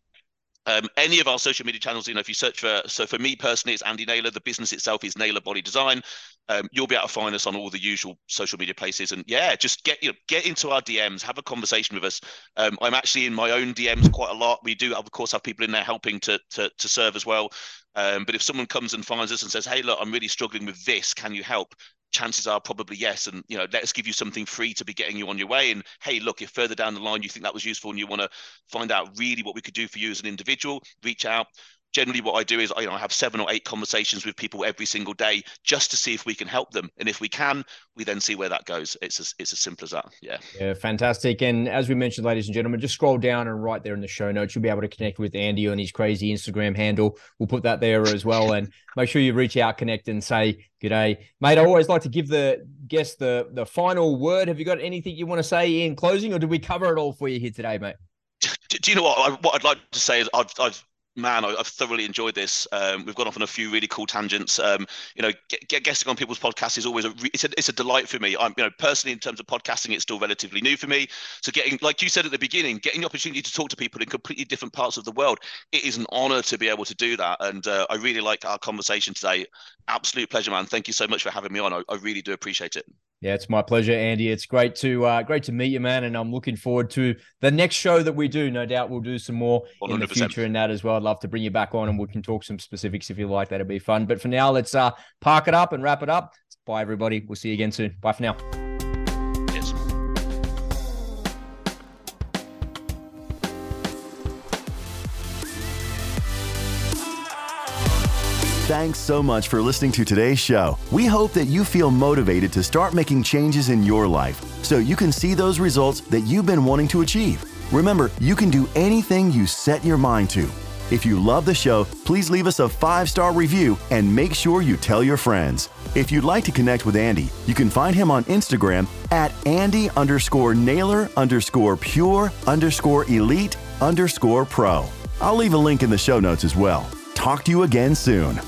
um, any of our social media channels, you know, if you search for, so for me personally, it's Andy Naylor. The business itself is Naylor Body Design. Um, you'll be able to find us on all the usual social media places. And yeah, just get you know, get into our DMs, have a conversation with us. Um, I'm actually in my own DMs quite a lot. We do, of course, have people in there helping to to, to serve as well. Um, but if someone comes and finds us and says, "Hey, look, I'm really struggling with this. Can you help?" Chances are probably yes. And you know, let us give you something free to be getting you on your way. And hey, look, if further down the line you think that was useful and you want to find out really what we could do for you as an individual, reach out generally what I do is you know I have seven or eight conversations with people every single day just to see if we can help them, and if we can, we then see where that goes. It's as, it's as simple as that. Yeah. Yeah, fantastic. And as we mentioned, ladies and gentlemen, just scroll down and right there in the show notes, you'll be able to connect with Andy on his crazy Instagram handle. We'll put that there as well, and make sure you reach out, connect, and say good day, mate. I always like to give the guest the the final word. Have you got anything you want to say in closing, or did we cover it all for you here today, mate? Do you know what? I, what I'd like to say is I've, I've man, I, have thoroughly enjoyed this. Um, we've gone off on a few really cool tangents. Um, you know, get, get, guesting on people's podcasts is always a it's, a it's a delight for me. I'm you know personally in terms of podcasting, it's still relatively new for me. So getting like you said at the beginning, getting the opportunity to talk to people in completely different parts of the world, it is an honor to be able to do that. And uh, I really like our conversation today. Absolute pleasure, man. Thank you so much for having me on. I, I really do appreciate it. Yeah, it's my pleasure, Andy. It's great to uh, great to meet you, man, and I'm looking forward to the next show that we do. No doubt we'll do some more 100%. in the future in that as well. I'd love to bring you back on, and we can talk some specifics if you like. That'd be fun. But for now, let's uh, park it up and wrap it up. Bye, everybody. We'll see you again soon. Bye for now. Thanks so much for listening to today's show. We hope that you feel motivated to start making changes in your life so you can see those results that you've been wanting to achieve. Remember, you can do anything you set your mind to. If you love the show, please leave us a five star review and make sure you tell your friends. If you'd like to connect with Andy, you can find him on Instagram at Andy underscore Naylor underscore pure underscore elite underscore pro. I'll leave a link in the show notes as well. Talk to you again soon.